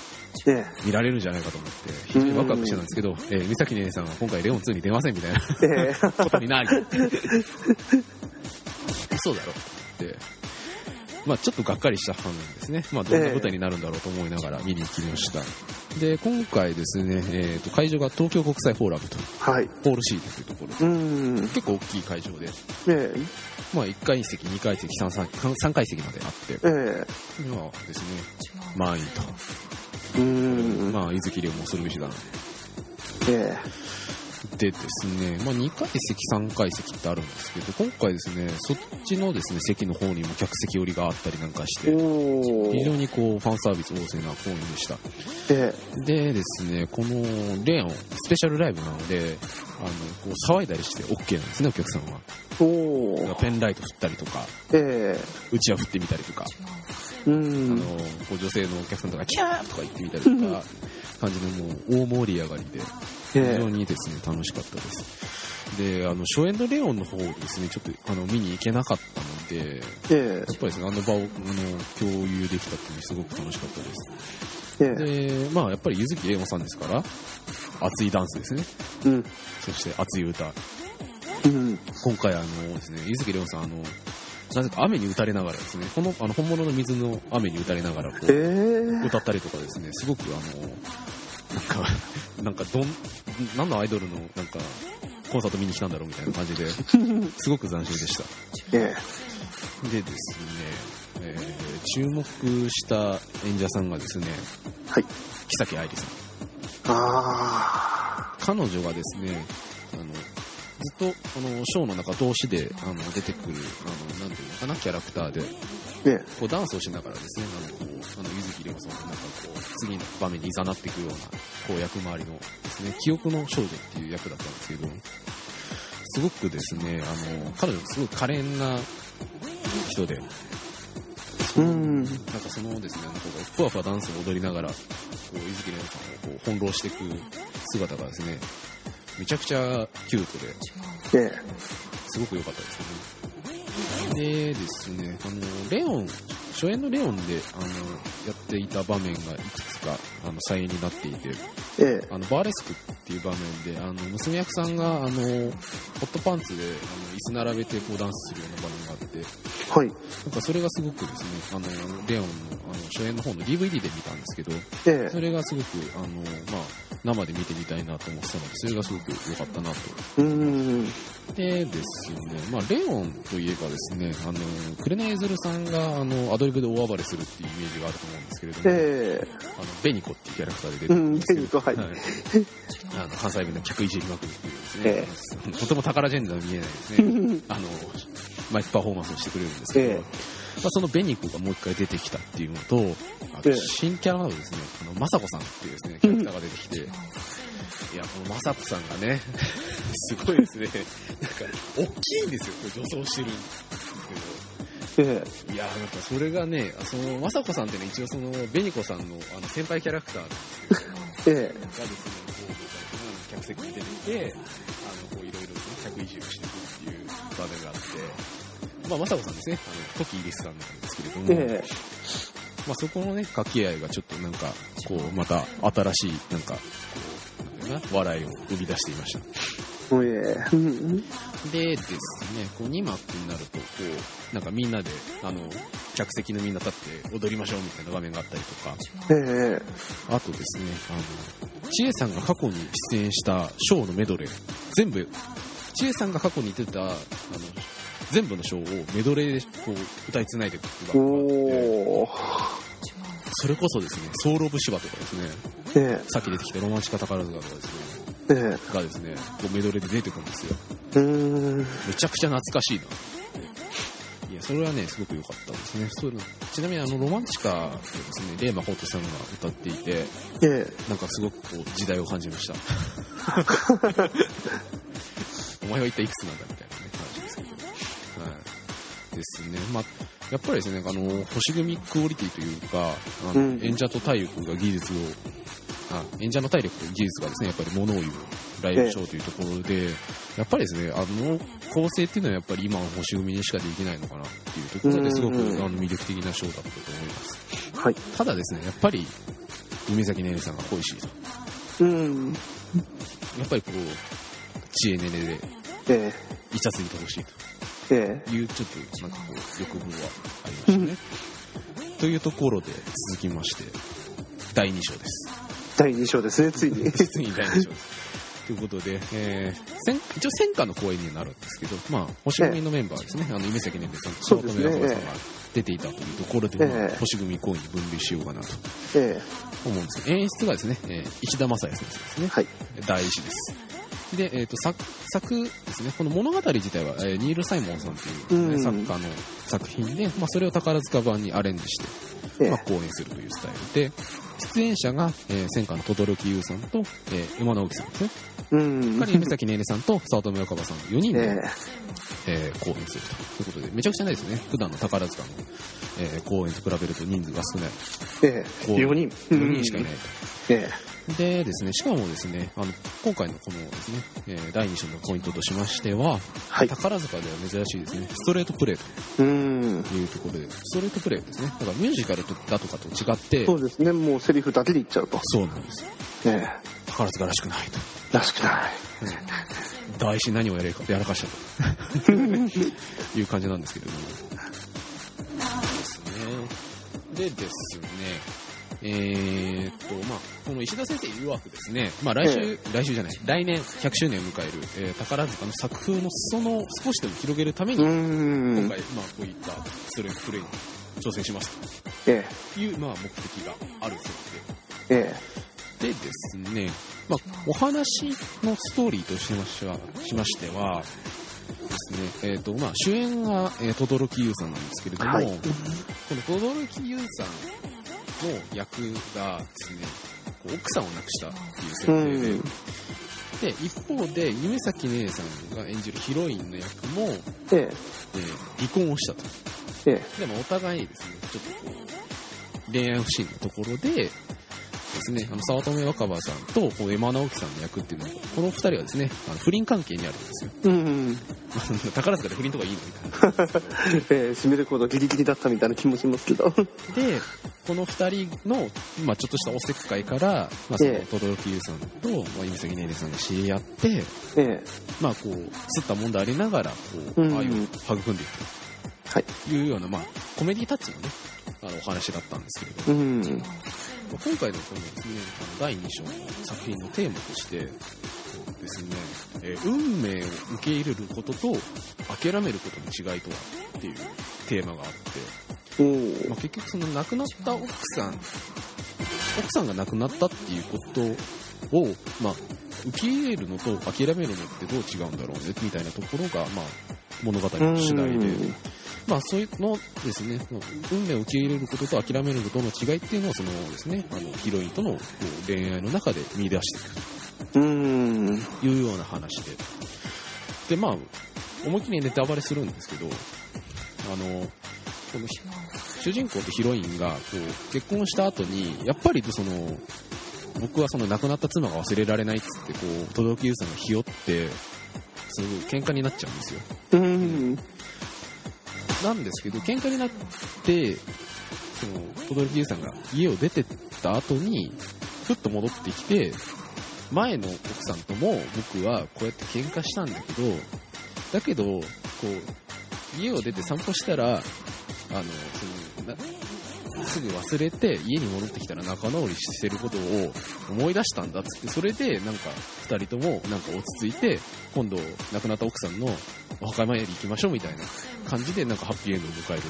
え見られるんじゃないかと思って、非常にワクワクしてたんですけど、えー、三崎ねねさんは今回レオン2に出ませんみたいなええ。ことになり、嘘だろ。って、まあちょっとがっかりした反面ですね、まあどんな舞台になるんだろうと思いながら見に行きました。で、今回ですね、えーと、会場が東京国際フォーラムと、はい。ホール C というところで、うん。結構大きい会場で、ええまあ1階席、2階席、3, 3, 3階席まであって、ええまあですね、満員と。うん。まあ、ゆずきりょうも恐るべしだな。えでですね、まあ、2階席、3階席ってあるんですけど、今回ですね、そっちのですね、席の方にも客席寄りがあったりなんかしえて、お非常ー。にこう、ファンサービス旺盛な公演でした。えでですね、このレオン、スペシャルライブなので、あの、こう、騒いだりして OK なんですね、お客さんは。ペンライト振ったりとか、えうちわ振ってみたりとか、えうあん。の、こう女性のお客さんとか、キャーとか言ってみたりとか、感じでもう大盛り上がりで、非え常にですね、楽しかったです。で、あの、初演のレオンの方ですね、ちょっと、あの、見に行けなかったので、えやっぱりですね、あの場を、あの、共有できたっていうのはすごく楽しかったです。で、まあ、やっぱり、ゆずきレオンさんですから、熱いダンスですね。うん。そして、熱い歌。うん。今回、あのですね、ゆずきレオンさん、あの、なぜか雨に打たれながらですね、この、あの、本物の水の雨に打たれながら、こえう、え歌ったりとかですね、すごくあの、なんか、なんかどん、何のアイドルの、なんか、コンサート見に来たんだろうみたいな感じで、すごく斬新でした。えでですね、えー注目した演者さんがですね、えはい。木崎愛理さん。あ彼女がですね、あの、ずっと、あの、ショーの中同士で、あの、出てくる、あの、なんていうのかな、キャラクターで、ー。えこう、ダンスをしながらですね、あの、こう、あの、ゆずきりょうさんをなんかこう、次の場面に誘っていくような、こう、役回りのですね、記憶の少女っていう役だったんですけど、すごくですね、あの、彼女すごい可憐な人で、えうん。なんかそのですね、なんかこうふわふわダンスを踊りながら、こう、ゆずきりょうさんをこう翻弄していく姿がですね、めちゃくちゃキュートで、ええすごく良かったですね。でですね、あの、レオン、初演のレオンで、あの、やっていた場面がいくつか、あの、再演になっていて、ええあの、バーレスクっていう場面で、あの、娘役さんが、あの、ホットパンツで、あの、椅子並べてこうダンスするような場面があって、はい。なんかそれがすごくですね、あの、レオンの、あの、初演の方の DVD で見たんですけど、えそれがすごく、あの、まあ、生で見てみたいなと思ってたので、それがすごく良かったなとえうん。でですね、まあ、レオンといえばですね、あの、紅ゆずるさんが、あの、アドリブで大暴れするっていうイメージがあると思うんですけれども、えあの、ベニコっていうキャラクターで出てるんですけど、ベニコ、はい。はい。あの、関西弁の客いじりまくるっていう。ですね、え。あのとても宝ジェンダー見えないですね、あの、マイクパフォーマンスをしてくれるんですけど、ええ。まあ、そのベニコがもう一回出てきたっていうのと、あとええ。新キャラのですね、あの、まさこさんっていうですね、キャラクターが出てきて、いや、このまさこさんがね、すごいですね、なんか、大きいんですよ、これ女装してるんですけど、ええいやーなんかそれがね、その、まさこさんってね、一応その、ベニコさんのあの先輩キャラクターがですね、こう、客席に出てきて、あの、こう、いろいろね、客いじりをしていくっていう場面があって、まあ、まさこさんですね、あの、トキイリスさんなんですけれども、えまあ、そこのね、掛け合いがちょっとなんか、こう、また新しい、なんか、こう、なんだな、笑いを生み出していました。ええうん。でですね、こう2幕になると、こう、なんかみんなで、あの、客席のみんな立って踊りましょうみたいな場面があったりとか、ええあとですね、あの、ちえさんが過去に出演したショーのメドレー、全部、ちえさんが過去に出た、あの、全部のショーをメドレーでこう歌いつないでいくって。いう。それこそですね、ソウルオブシバとかですね、えさっき出てきたロマンチカ宝塚とかですね、がですね、こうメドレーで出てくるんですよ。うん。めちゃくちゃ懐かしいな。いや、それはね、すごく良かったですね。そういうのちなみにあの、ロマンチカでですね、レイマホートさんが歌っていて、ええなんかすごくこう、時代を感じました。お前は一体いくつなんだみたいなね、話ですけど。はい。ですね。まあ、やっぱりですね、あの、星組クオリティというか、あの、うん演者と体力が技術を、あ、演者の体力と技術がですね、やっぱり物を言うライブショーというところで、やっぱりですね、あの構成っていうのはやっぱり今の星組にしかできないのかなっていうところですごくあの魅力的なショーだったと思います。はい。ただですね、やっぱり、梅崎ねねさんが恋しいと。うん。やっぱりこう、知恵ねねで、えイチャついてほしいええという、ちょっとなんかこう、欲望はありましたね。というところで続きまして、第2章です。え第2章ですね、ついに。ついに第2章。ということで、えー、戦一応戦火の公演になるんですけど、まあ、星組のメンバーですね、あの、夢崎ねねさんとそうですね早乙女さんが出ていたというところで、まあええ星組公演に分類しようかなとえ思うんです演出がですね、えー石田正也先生ですねえ。はい。大師です。で、えっ、と、作、作ですね、この物語自体は、えーニール・サイモンさんという、ねうん作家の作品で、まあ、それを宝塚版にアレンジして、ええまあ、公演するというスタイルで、出演者が、えー、戦火の轟優さんと、えー、山直樹さんですね。うん。他に夢崎ねねさんと早乙女若葉さん4人で、ええー公演するということで、めちゃくちゃないですね。普段の宝塚の、えー公演と比べると人数が少ない。えええこう4人。4人しかいない。えでですね、しかもですね、あの、今回のこのですね、えー第2章のポイントとしましては、はい宝塚では珍しいですね、ストレートプレイ。というところで、ストレートプレイですね。だからミュージカルとだとかと違って、そうですね、もうセリフだけで言っちゃうと。そうなんですよ。え宝塚らしくないと。えらしくない。大師何をやれかやらかしたと いう感じなんですけれども。ですね。でですね、えーっと、まあ、この石田先生曰くですね、まあ来週、え来週じゃない、来年100周年を迎える、えー宝塚の作風の裾野を少しでも広げるために、う今ん。回、まあこういったストレートプレイに挑戦しますえという、まあ目的があるそうええ。で、でですね、まあ、お話のストーリーとしましては、しましてはですね、えっ、と、まあ、主演が、えー、轟優さんなんですけれども、はい。この轟優さんの役がですね、奥さんを亡くしたっていう設う定で、ん。で、一方で、夢咲姉さんが演じるヒロインの役も、ええー離婚をしたと。ええでもお互いにですね、ちょっとこう、恋愛不信のところで、ですね、あの、早乙女若葉さんと、こう、山直樹さんの役っていうのは、この二人はですね、あの不倫関係にあるんですよ。えうん。宝塚で不倫とかいいのみたいな。ええ締めるほどギリギリだったみたいな気もしますけど。で、この二人の、まあちょっとしたおせっかいから、まあその、ええ轟優さんと、まあ、夢咲ねねさんが知り合って、ええまあこう、すったもんでありながら、こう、うん愛を育んでいくはい。とい。うような、まあ、コメディタッチのね、あの、お話だったんですけれども、うん。まあ今回のこのですね、あの第2章の作品のテーマとして、ですね、えー運命を受け入れることと諦めることの違いとはっていうテーマがあって、おまあ、結局その亡くなった奥さん、奥さんが亡くなったっていうことを、まあ、受け入れるのと諦めるのってどう違うんだろうね、みたいなところが、まあ、物語の次第で、まあそういうのですね、運命を受け入れることと諦めることの違いっていうのは、そのですね、あの、ヒロインとのこう恋愛の中で見出していくうん。というような話で。で、まあ、思いっきりネタバレするんですけど、あの、このひ主人公とヒロインがこう結婚した後に、やっぱりその、僕はその亡くなった妻が忘れられないっつって、こう、届優さんがひよって、すごい喧嘩になっちゃうんですよ。うん。なんですけど、喧嘩になって、その、轟優さんが家を出てった後に、ふっと戻ってきて、前の奥さんとも僕はこうやって喧嘩したんだけど、だけど、こう、家を出て散歩したら、あの、すぐ忘れて家に戻ってきたら仲直りしてることを思い出したんだっつって、それでなんか二人ともなんか落ち着いて、今度亡くなった奥さんのお墓参り行きましょうみたいな感じでなんかハッピーエンドを迎えるっ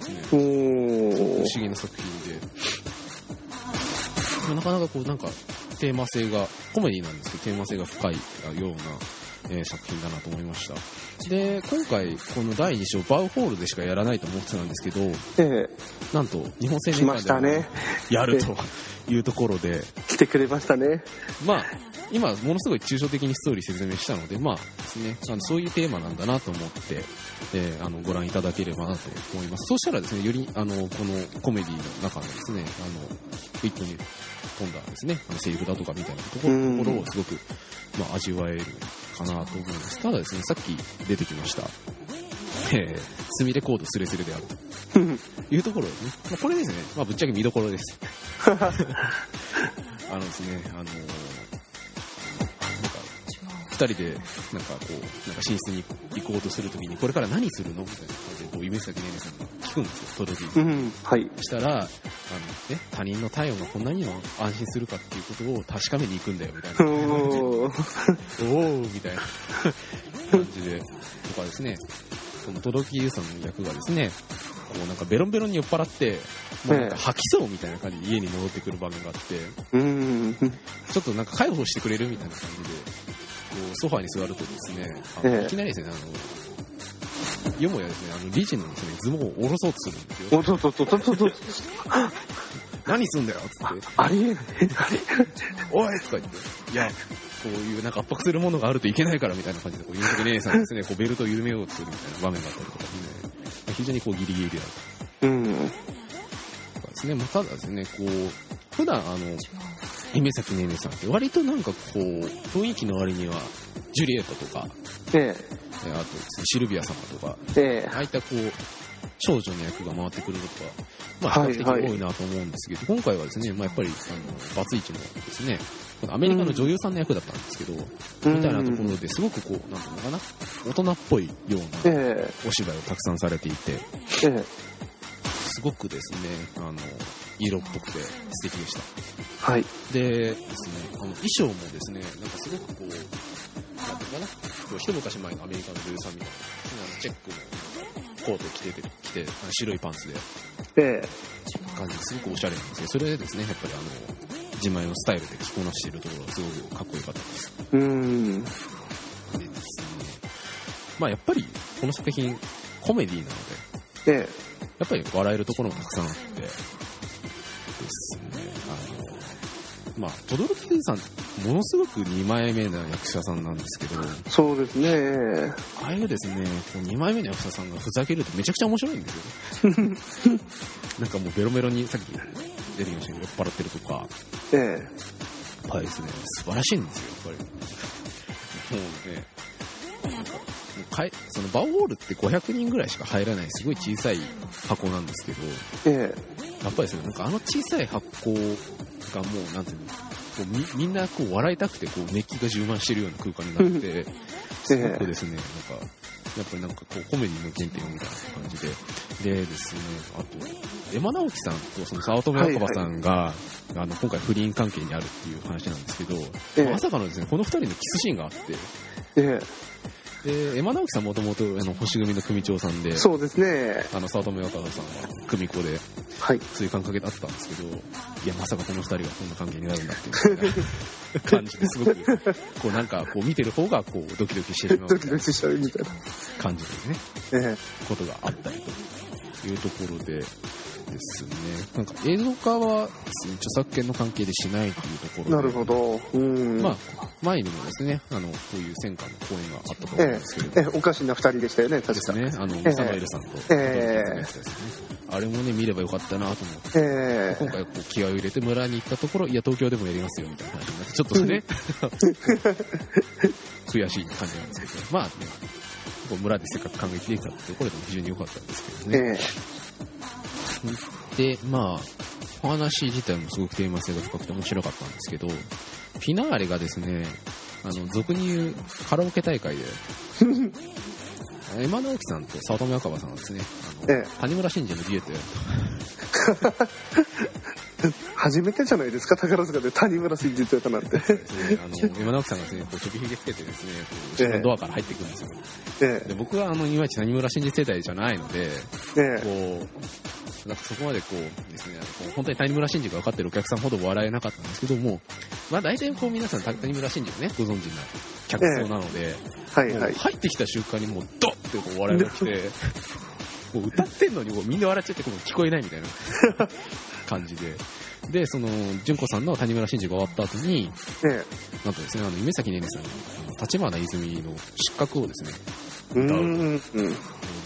ていうですね、お不思議な作品で、なかなかこうなんかテーマ性が、コメディなんですけどテーマ性が深いような、えー作品だなと思いました。で、今回この第2章バウホールでしかやらないと思ってたんですけど、ええなんと日本青来年館で。やるというところで、来てくれましたね。まあ、今、ものすごい抽象的にストーリー説明したので、まあですね、あのそういうテーマなんだなと思って、えーあのご覧いただければなと思います。そうしたらですね、よりあのこのコメディの中のですね、あのウィットに富んだですね、あのセリフだとかみたいなところをすごく、まあ、味わえるかなと思います。ただですね、さっき出てきました、えー、スミレコードスレスレであるというところですね。まあ、これですね、まあ、ぶっちゃけ見どころです。あのですね、あのー人で、なんかこう、なんか寝室に行こうとするときに、これから何するのみたいな感じで、こう、夢咲ねねさんが聞くんですよ、届きうに。ん。はい。そしたら、あの、ね、他人の体温がこんなにも安心するかっていうことを確かめに行くんだよ、みたいな。おーおーみたいな感じで、とかですね、この届きゆうさんの役がですね、こうなんかベロンベロンに酔っ払って、もうなんか吐きそうみたいな感じで家に戻ってくる場面があって、うん。ちょっとなんか介抱してくれるみたいな感じで、こうソファーに座るとですね、あのええいきなりですね、あの、よもやですね、あの理事のですね、ズボンを下ろそうとするんですよ。おとととととと。何すんだよっつって、ありえない。おいとか言って、いや、こういうなんか圧迫するものがあるといけないからみたいな感じで、こう、ゆうさき姉さんがですね、こうベルトを緩めようとするみたいな場面があったりとかですね、非常にこうギリギリであるうん。ですね、まあ、ただですね、こう、普段あの、夢咲ねねさんって割となんかこう、雰囲気の割には、ジュリエットとか、ええあとですね、シルビア様とか、え。えああいったこう、少女の役が回ってくることが、まあ、比較的はいはい多いなと思うんですけど、今回はですね、まあ、やっぱり、あの、バツイチのですね、アメリカの女優さんの役だったんですけど、え。みたいなところですごくこう、なんていうのかな、大人っぽいようなえお芝居をたくさんされていて、え。ええ。すごくですね、あの、色っぽくて素敵でした。はい。でですね、あの衣装もですね、なんかすごくこう、なんていうのかな、こう一昔前のアメリカの女優さんみたいな、あのチェックのコート着てて、着て、あの白いパンツで、ええ。感じですごくおしゃれなんですけど、それでですね、やっぱりあの、自前のスタイルで着こなしているところがすごくかっこよかったです。うん。でですね、まあやっぱりこの作品、コメディなので、ええ。やっぱり笑えるところもたくさんあって、ですね、あの、まあ、轟さん、ものすごく2枚目の役者さんなんですけど、そうですね。ああいうですね、こう2枚目の役者さんがふざけるとめちゃくちゃ面白いんですよ。なんかもうベロベロにさっき出てきましたけど、酔っ払ってるとか、ええ。やっぱりですね、素晴らしいんですよ、やっぱり。もうね、か、もうかいそのバオホールって500人ぐらいしか入らないすごい小さい箱なんですけど、えやっぱりですね、なんかあの小さい発酵がもう、なんていうの、こうみみんなこう笑いたくてこう熱気が充満してるような空間になって、すごくですね、なんか、やっぱりなんかこうコメディの原点をみたいな感じで、でですね、あと、山直樹さんとその早乙女若葉さんが、あの、今回不倫関係にあるっていう話なんですけど、ええ。まさかのですね、この二人のキスシーンがあって、え。えで、山直樹さんもともとあの星組の組長さんでえ。、そうですね。あの、早乙女若葉さんは組子で、はい。そういう感覚だったんですけど、いや、まさかこの二人がこんな関係になるんだっていう感じですごく、こうなんか、こう見てる方が、こう、ドキドキしてしまうドキドキしちゃうみたいな。感じでね、えことがあったりというところでですね、なんか映像化はですね著作権の関係でしないというところなるほど。うん。まあ、前にもですね、あの、こういう戦艦の公演があったと思うんですけれどええ、おかしな二人でしたよね、確か。ですね、あの、サノエルさんと、ええね。あれもね、見ればよかったなと思って、え今回こう気合を入れて村に行ったところ、いや、東京でもやりますよ、みたいな話になって、ちょっとね、悔しい感じなんですけど、まあね、村でせっかく感激できたってところでも非常に良かったんですけえ。どね。えで、まあ、お話自体もすごくテーマ性が深くて面白かったんですけど、フィナーレがですね、あの、俗に言うカラオケ大会で、山直樹さんと早乙女若葉さんがですね、あの、ええ谷村新司のデュエット。初めてじゃないですか、宝塚で谷村新司とやったなんて。あの、山直樹さんがですね、こう、ちょびひげつけてですね、こうドアから入ってくるんですよ。えで、僕はあの、いまいち谷村新司世代じゃないので、え。えこう、なんかそこまでこうですね、本当に谷村新司が分かってるお客さんほど笑えなかったんですけども、まあ大体こう皆さん谷村新司をね、ご存知な客層なので、え。はいはい。入ってきた瞬間にもうドッってこう笑いが来て、もう歌ってんのにこうみんな笑っちゃってこう聞こえないみたいな 感じで、で、その、純子さんの谷村新司が終わった後に、えなんとですね、あの、夢咲ねねさんが、立花泉の失格をですね、え。う。うん。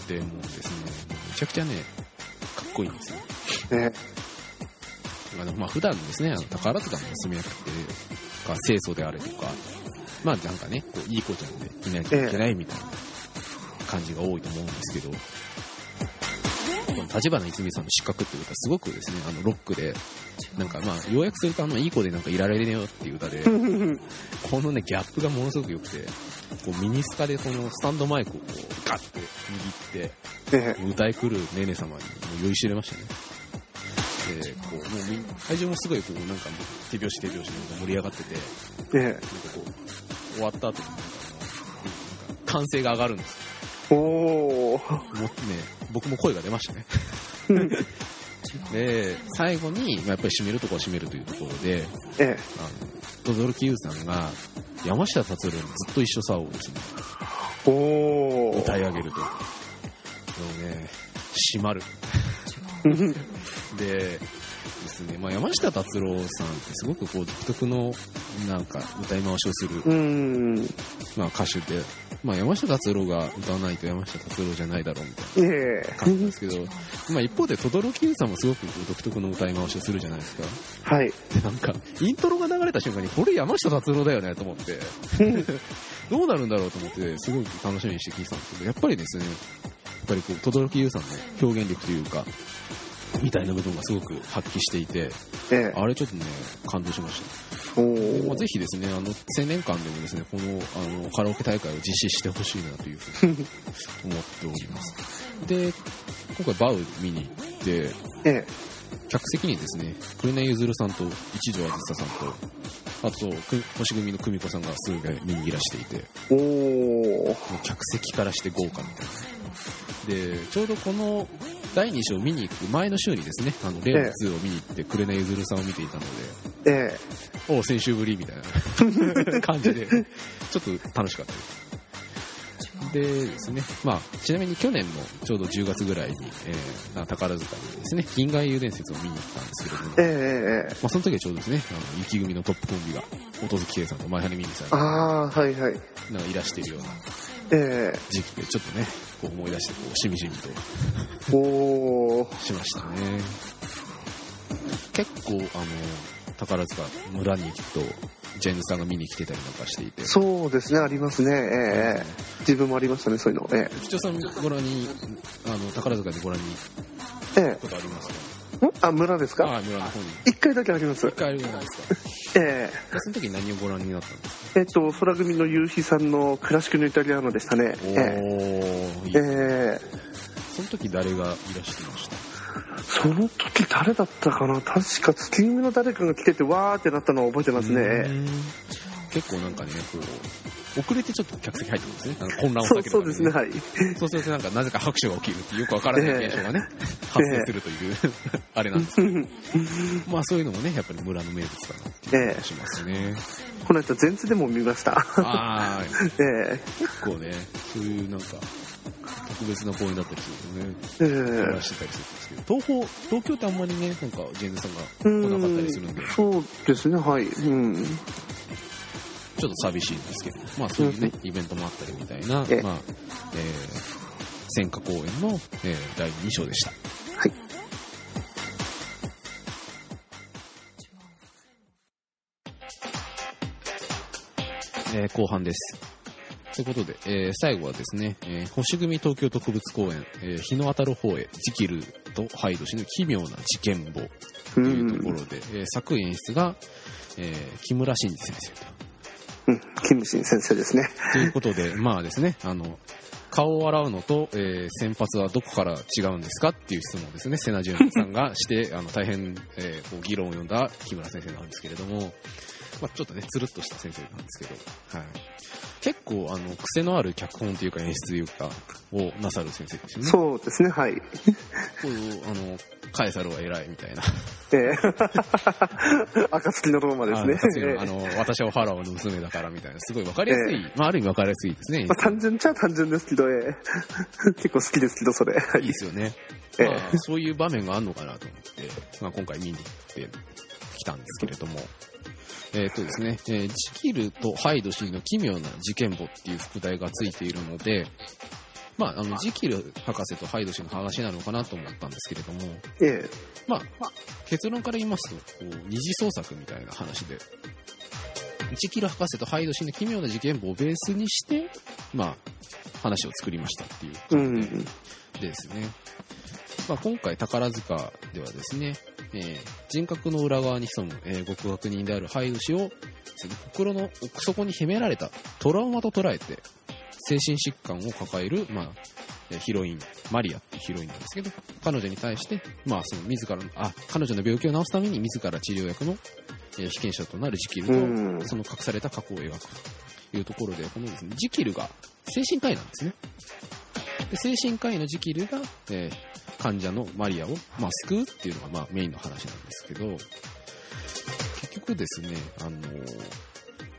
で、もうですね、めちゃくちゃね、かっこいいんですよ。ねあの、まあ、普段ですね、あの、宝塚の娘役って、が清楚であれとか、まあ、なんかね、こう、いい子ちゃんでいないといけないみたいな感じが多いと思うんですけど、この立花泉さんの失格っていう歌、すごくですね、あの、ロックで、なんかまあ、要約するとあの、いい子でなんかいられねえよっていう歌で、このね、ギャップがものすごく良くて、こう、ミニスカでこのスタンドマイクをこう、ガッて握って、え歌い来るねね様にもう酔いしれましたね。で、こう、もう会場もすごいこう、なんか手拍子手拍子で盛り上がってて、え。えなんかこう、終わった後になんか歓声が上がるんですえ。おー。よ。もうね、僕も声が出ましたね。で、最後に、まあやっぱり締めるとこは締めるというところで、ええ。あの、轟優さんが、山下達郎にずっと一緒さをですね、おー。歌い上げると。もうね、締まる。でですね、まあ、山下達郎さんってすごくこう独特のなんか歌い回しをする。まあ、歌手で、まあ、山下達郎が歌わないと山下達郎じゃないだろうみたいえな感じですけど、まあ、一方で轟優さんもすごくこう独特の歌い回しをするじゃないですか。え。はい。で、なんか、イントロが流れた瞬間に、これ山下達郎だよねと思って、どうなるんだろうと思って、すごい楽しみにして聞いてたんですけど、やっぱりですね、やっぱりこう、轟優さんの表現力というか、みたいな部分がすごく発揮していて、ええ。あれちょっとね、感動しました。おまあ、ー。ぜひですね、あの、青年間でもですね、この、あの、カラオケ大会を実施してほしいなというふうに 思っております。で、今回バウ見に行って、ええ。客席にですね、紅ゆずるさんと一条あずささんと、あと、く星組の久美子さんがすぐ見にいらしていて、お客席からして豪華みたいな。で、ちょうどこの第2章見に行く前の週にですね、あの、レオン2を見に行って、紅ゆずるさんを見ていたので、えおう先週ぶりみたいな感じで、ちょっと楽しかったです。でですね、まあ、ちなみに去年のちょうど10月ぐらいに、えー、宝塚にですね、銀河英雄伝説を見に行ったんですけれども、え。ええ。ええ。まあ、その時はちょうどですね、あの、雪組のトップコンビが、音月圭さんと前羽美美さんが、あはいはい。なんかいらしているようなええ。時期で、ちょっとね、こう思い出して、こう、しみじみとおー。しましたね。結構、あの、宝塚村に行くと、ジェーンズさんが見に来てたりなんかしていて、そうですね、ありますね。ええええ。自分もありましたね、そういうの。え吉尾さんご覧に、あの、宝塚でご覧にえ。えことありますか？え。ん？あ、村ですか？ああ、村の方に。一回だけあります一。回あるじゃないですか。ええ。でその時に何をご覧になったんですか？えっと、空組の夕日さんのクラシックのイタリアーノでしたね。おえー、いいえ。ええ。その時誰がいらしてました？その時誰だったかな？確か月組の誰かが来ててわーってなったのを覚えてますうね。ん結構なんかね、こう、遅れてちょっと客席入ってくるんですね。あの 混乱をそう避けるためにそうですね、はい。そうするとなんかなぜか拍手が起きるっていうよくわからない現象がね、発生するという、あれなんですけど、まあそういうのもね、やっぱり村の名物だなっていう気がしますね。この間、前ツでも見ました。ああ、ええ結構ね、そういうなんか、特別な公演だったりするとね、ええ話してたりするんですけど、東宝、東京ってあんまりね、なんかジェーンズさんがう来なかったりするんで、ちそうですね、はい。うん。ょっと寂しいんですけど、まあそういうね、イベントもあったりみたいな、ええまあ、えー、戦火公演の、えー第2章でした。はい。えー後半です。ということで、えー最後はですね、えー星組東京特別公演、えー日の当たる方へ、ジキルとハイド氏の奇妙な事件簿うというとこん。ろで、えー作演出が、えー木村真二先生と。うん。キムシン先生ですね。ということで、まあですね、あの、顔を洗うのと、えー先発はどこから違うんですかっていう質問ですね、瀬名淳さんがして、あの、大変、えーこう議論を呼んだ木村先生なんですけれども、まあちょっとね、つるっとした先生なんですけど、はい。結構、あの、癖のある脚本というか演出というか、をなさる先生ですよね。そうですね、はい。こういう、あの、カエサルは偉いみたいな。ええ 暁のローマですね。あの、私はファラオの娘だからみたいな、すごいわかりやすい、まあある意味わかりやすいですね。まあ、単純っちゃ単純ですけど、ええ 結構好きですけど、それ。はいいですよね。ええまあ、そういう場面があるのかなと思って、まあ、今回見に行って、きたんですけれども、えっ、とですね、えージキルとハイド氏の奇妙な事件簿っていう副題がついているので、まあ、あの、ジキル博士とハイド氏の話なのかなと思ったんですけれども、ええ。まあ、結論から言いますと、こう、二次創作みたいな話で、ジキル博士とハイド氏の奇妙な事件簿をベースにして、まあ、話を作りましたっていうう感じですね。まあ、今回宝塚ではですね、えー人格の裏側に潜む、えー極悪人であるハイド氏を、心の奥底に秘められたトラウマと捉えて、精神疾患を抱える、まあ、えーヒロイン、マリアっていうヒロインなんですけど、彼女に対して、まあ、その自らの、あ、彼女の病気を治すために自ら治療薬の、えー被験者となるジキルと、うんその隠された過去を描くというところで、このですね、ジキルが精神科医なんですね。で精神科医のジキルが、えー患者のマリアを、まあ、救うっていうのが、まあ、メインの話なんですけど、結局ですね、あのー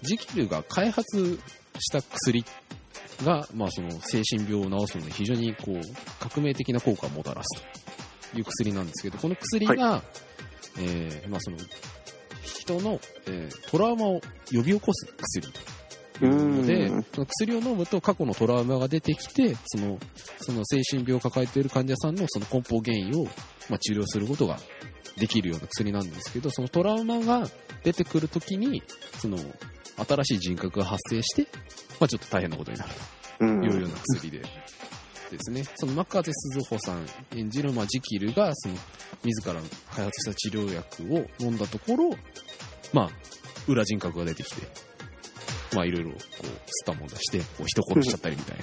ジキルが開発した薬が、まあ、その精神病を治すのに非常にこう革命的な効果をもたらすという薬なんですけど、この薬が、えーまあ、その人の、えートラウマを呼び起こす薬というのでうん、その薬を飲むと過去のトラウマが出てきて、そのその精神病を抱えている患者さんのその根本原因を、まあ、治療することができるような薬なんですけど、そのトラウマが出てくるときに、その新しい人格が発生して、まあ、ちょっと大変なことになるうんというような薬で。ですね、その真風鈴穂さん演じる、まあ、ジキルがその自ら開発した治療薬を飲んだところ、まあ、裏人格が出てきて、まあ、いろいろこうスタも出してこう人殺しちゃったりみたい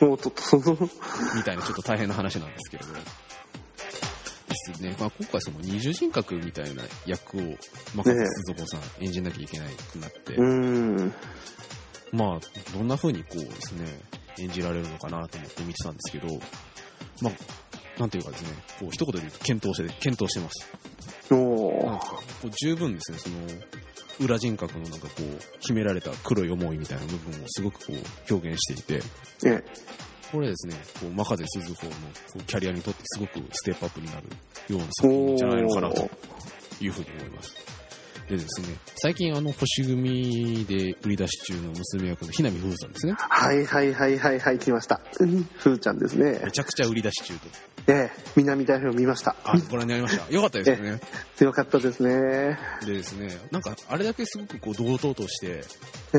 な、もうちょっとその、みたいなちょっと大変な話なんですけれど。ですね。まあ、今回その二重人格みたいな役を、まあ、鈴子さん演じなきゃいけないくなって、うん。まあ、どんな風にこうですね、演じられるのかなと思って見てたんですけど、まあ、なんていうかですね、こう一言で言うと検討して、検討してます。おーなんか、こう十分ですね、その、裏人格のなんかこう、秘められた黒い思いみたいな部分をすごくこう、表現していて、えこれですね、こう、真風鈴子のこうキャリアにとってすごくステップアップになるような作品じゃないのかなというふうに思います。でですね、最近あの、星組で売り出し中の娘役のひなみふうさんですね。はいはいはいはいはい、来ました。うんふーちゃんですねめ。ちゃくちゃ売り出し中と。ええ、南大表見ました。あ、ご覧になりました。よかったですよね。よかったですね。でですね、なんか、あれだけすごくこう、堂々として、えこえ、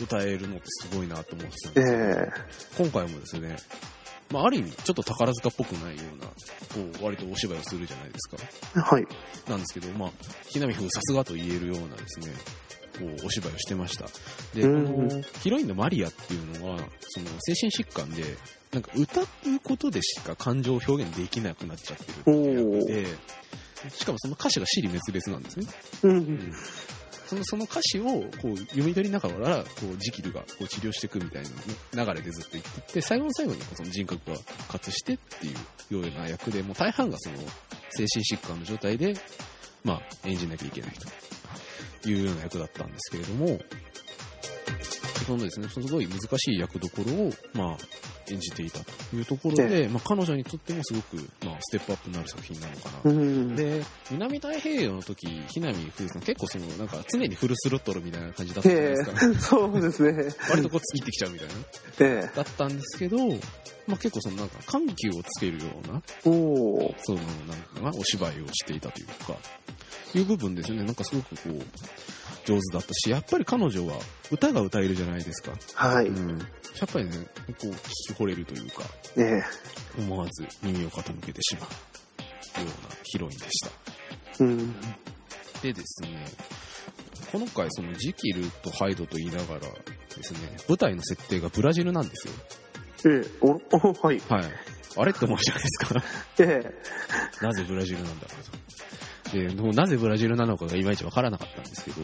う歌えるのってすごいなと思ってたんえですけど、え、今回もですね、まあ、ある意味、ちょっと宝塚っぽくないような、こう、割とお芝居をするじゃないですか。はい。なんですけど、まあ、ひなみふうさすがと言えるようなですね、こう、お芝居をしてました。で、こうんの、ヒロインのマリアっていうのは、その、精神疾患で、なんか歌うことでしか感情を表現できなくなっちゃってるっていう役で、しかもその歌詞が死に滅裂なんですね。う。うんんそのその歌詞をこう読み取りながらこうジキルがこう治療していくみたいな流れでずっと言ってって最後の最後にその人格が復活してっていうような役でもう大半がその精神疾患の状態で、まあ、演じなきゃいけないというような役だったんですけれども。そのですね。すごい難しい役どころを、まあ、演じていたというところで、まあ、彼女にとってもすごく、まあ、ステップアップになる作品なのかなうん。で、南太平洋の時、ひなみふうさん結構その、なんか常にフルスロットルみたいな感じだったじゃないえですか。え、そうですね。割とこう、突きってきちゃうみたいな。ええ、だったんですけど、まあ結構そのなんか緩急をつけるような、おーその、なんかな、お芝居をしていたというか、いう部分ですね、なんかすごくこう、上手だったし、やっぱり彼女は歌が歌えるじゃないですか。はい。うん。やっぱりね、こう、聞き惚れるというか、ええ、思わず耳を傾けてしまうようなヒロインでした。うん。でですね、この回、そのジキルとハイドと言いながらですね、舞台の設定がブラジルなんですよ。ええ、お、おはい。はい。あれって思うじゃないですか。ええ、なぜブラジルなんだろうと。で、もうなぜブラジルなのかがいまいちわからなかったんですけど、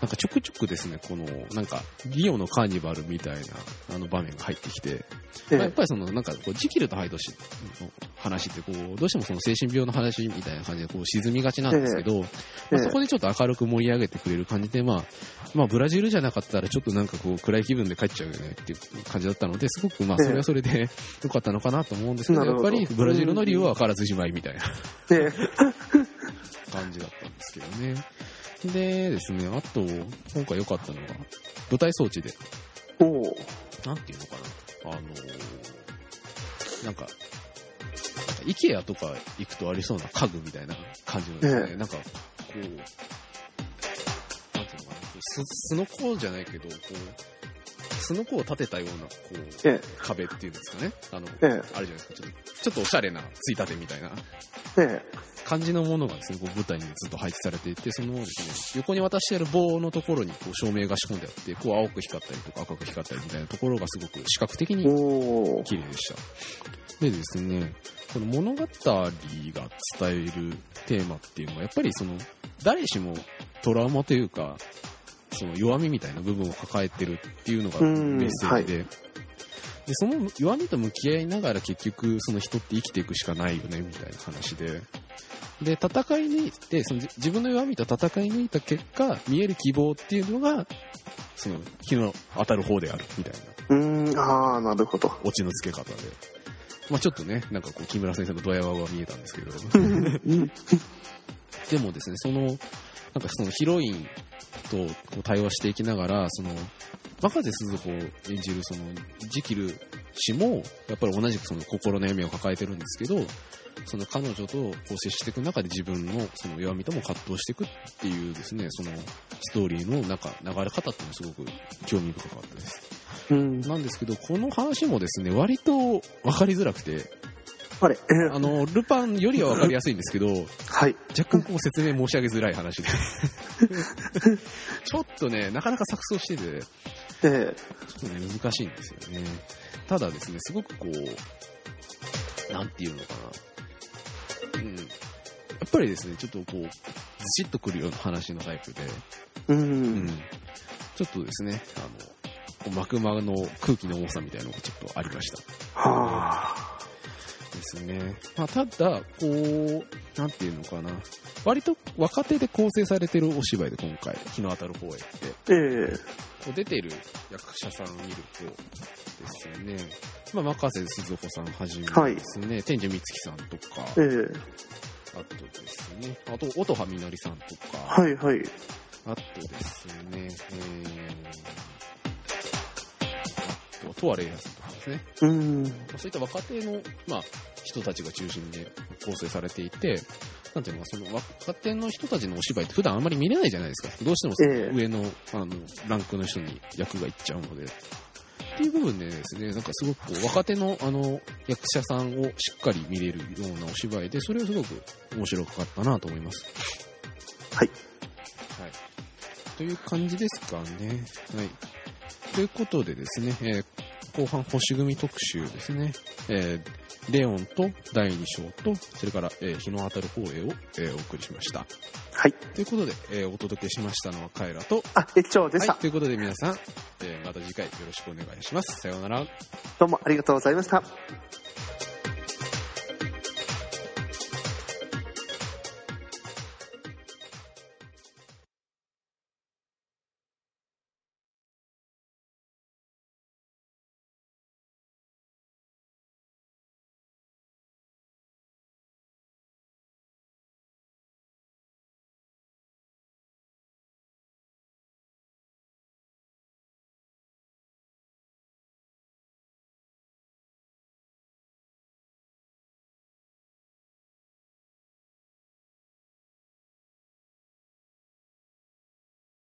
なんかちょくちょくですね、この、なんか、リオのカーニバルみたいな、あの場面が入ってきて、えまあやっえ、ぱりその、なんか、こう、ジキルとハイド氏の話って、こう、どうしてもその精神病の話みたいな感じで、こう、沈みがちなんですけど、まあ、そこでちょっと明るく盛り上げてくれる感じで、まあ、まあ、ブラジルじゃなかったら、ちょっとなんかこう、暗い気分で帰っちゃうよねっていう感じだったので、すごく、まあ、それはそれで良かったのかなと思うんですけど、やっぱり、ブラジルの理由は分からずじまいみたいな。ええ、感じだったんでですけどね。でですね、あと、今回良かったのが、舞台装置で、おお。なんていうのかな、あのなんか、イケアとか行くとありそうな家具みたいな感じのですね、えなんか、こう、なんていうのかな、す巣の甲じゃないけど、こう、巣の甲を立てたような、こう、え壁っていうんですかね。あの、え、えあるじゃないですか。ちょっと、ちょっとおしゃれなついたてみたいなえ、え感じのものがですね、こう舞台にずっと配置されていて、そのですね、横に渡してある棒のところにこう照明が仕込んであって、こう青く光ったりとか赤く光ったりみたいなところがすごく視覚的え。に。綺麗でした。でですね、この物語が伝えるテーマっていうのは、やっぱりその、誰しもトラウマというか、その弱みみたいな部分を抱えてるっていうのがうんメッセージで、で、その弱みと向き合いながら結局その人って生きていくしかないよね、みたいな話で、で、戦い抜いて、そのじ自分の弱みと戦い抜いた結果、見える希望っていうのが、その、日の当たる方である、みたいな。うーん、ああ、なるほど。オチの付け方で。まあちょっとね、なんかこう、木村先生のドヤ顔が見えたんですけど、う んでもですね、その、なんかそのヒロインとこう対話していきながら、その、若瀬鈴子を演じるその、ジキル氏も、やっぱり同じくその心の闇を抱えてるんですけど、その彼女とこう接していく中で自分のその弱みとも葛藤していくっていうですね、そのストーリーの中、流れ方っていうのはすごく興味深かったです。うん。なんですけど、この話もですね、割と分かりづらくて、あれ、え えあの、ルパンよりは分かりやすいんですけど、はい。若干こう説明申し上げづらい話で。ちょっとね、なかなか錯綜してて、ええ。ちょっとね、難しいんですよね。ただですね、すごくこう、なんていうのかな。うん。やっぱりですね、ちょっとこう、ずしっとくるような話のタイプで、う。うんん。ちょっとですね、あの、こう幕間の空気の重さみたいなのがちょっとありました。はあ。ですね。まあ、ただ、こう、なんていうのかな。割と若手で構成されてるお芝居で今回、日の当たる方へって、ええ。こう出てる役者さんを見るとですよね、まあ、任瀬鈴穂さんはじめですね、天寿美月さんとか、ええ。あとですね、あと、音羽みのりさんとか、はいはい。あとですね、えー、あと、とわれいやさんとかですね、うん。そういった若手の、まあ、人たちが中心で構成されていて、なんていうのか、その若手の人たちのお芝居って普段あんまり見れないじゃないですか。どうしてもそのええ上の、あの、ランクの人に役がいっちゃうので。っていう部分でですね、なんかすごくこう若手のあの役者さんをしっかり見れるようなお芝居で、それはすごく面白かったなと思います。はい。はい。という感じですかね。はい。ということでですね、えー後半星組特集ですね。えーレオンと第2章と、それから、えー日の当たる方へを、えーお送りしました。はい。ということで、えーお届けしましたのはカエラと、あ、駅長でした。はい、ということで皆さん、えーまた次回よろしくお願いします。さようなら。どうもありがとうございました。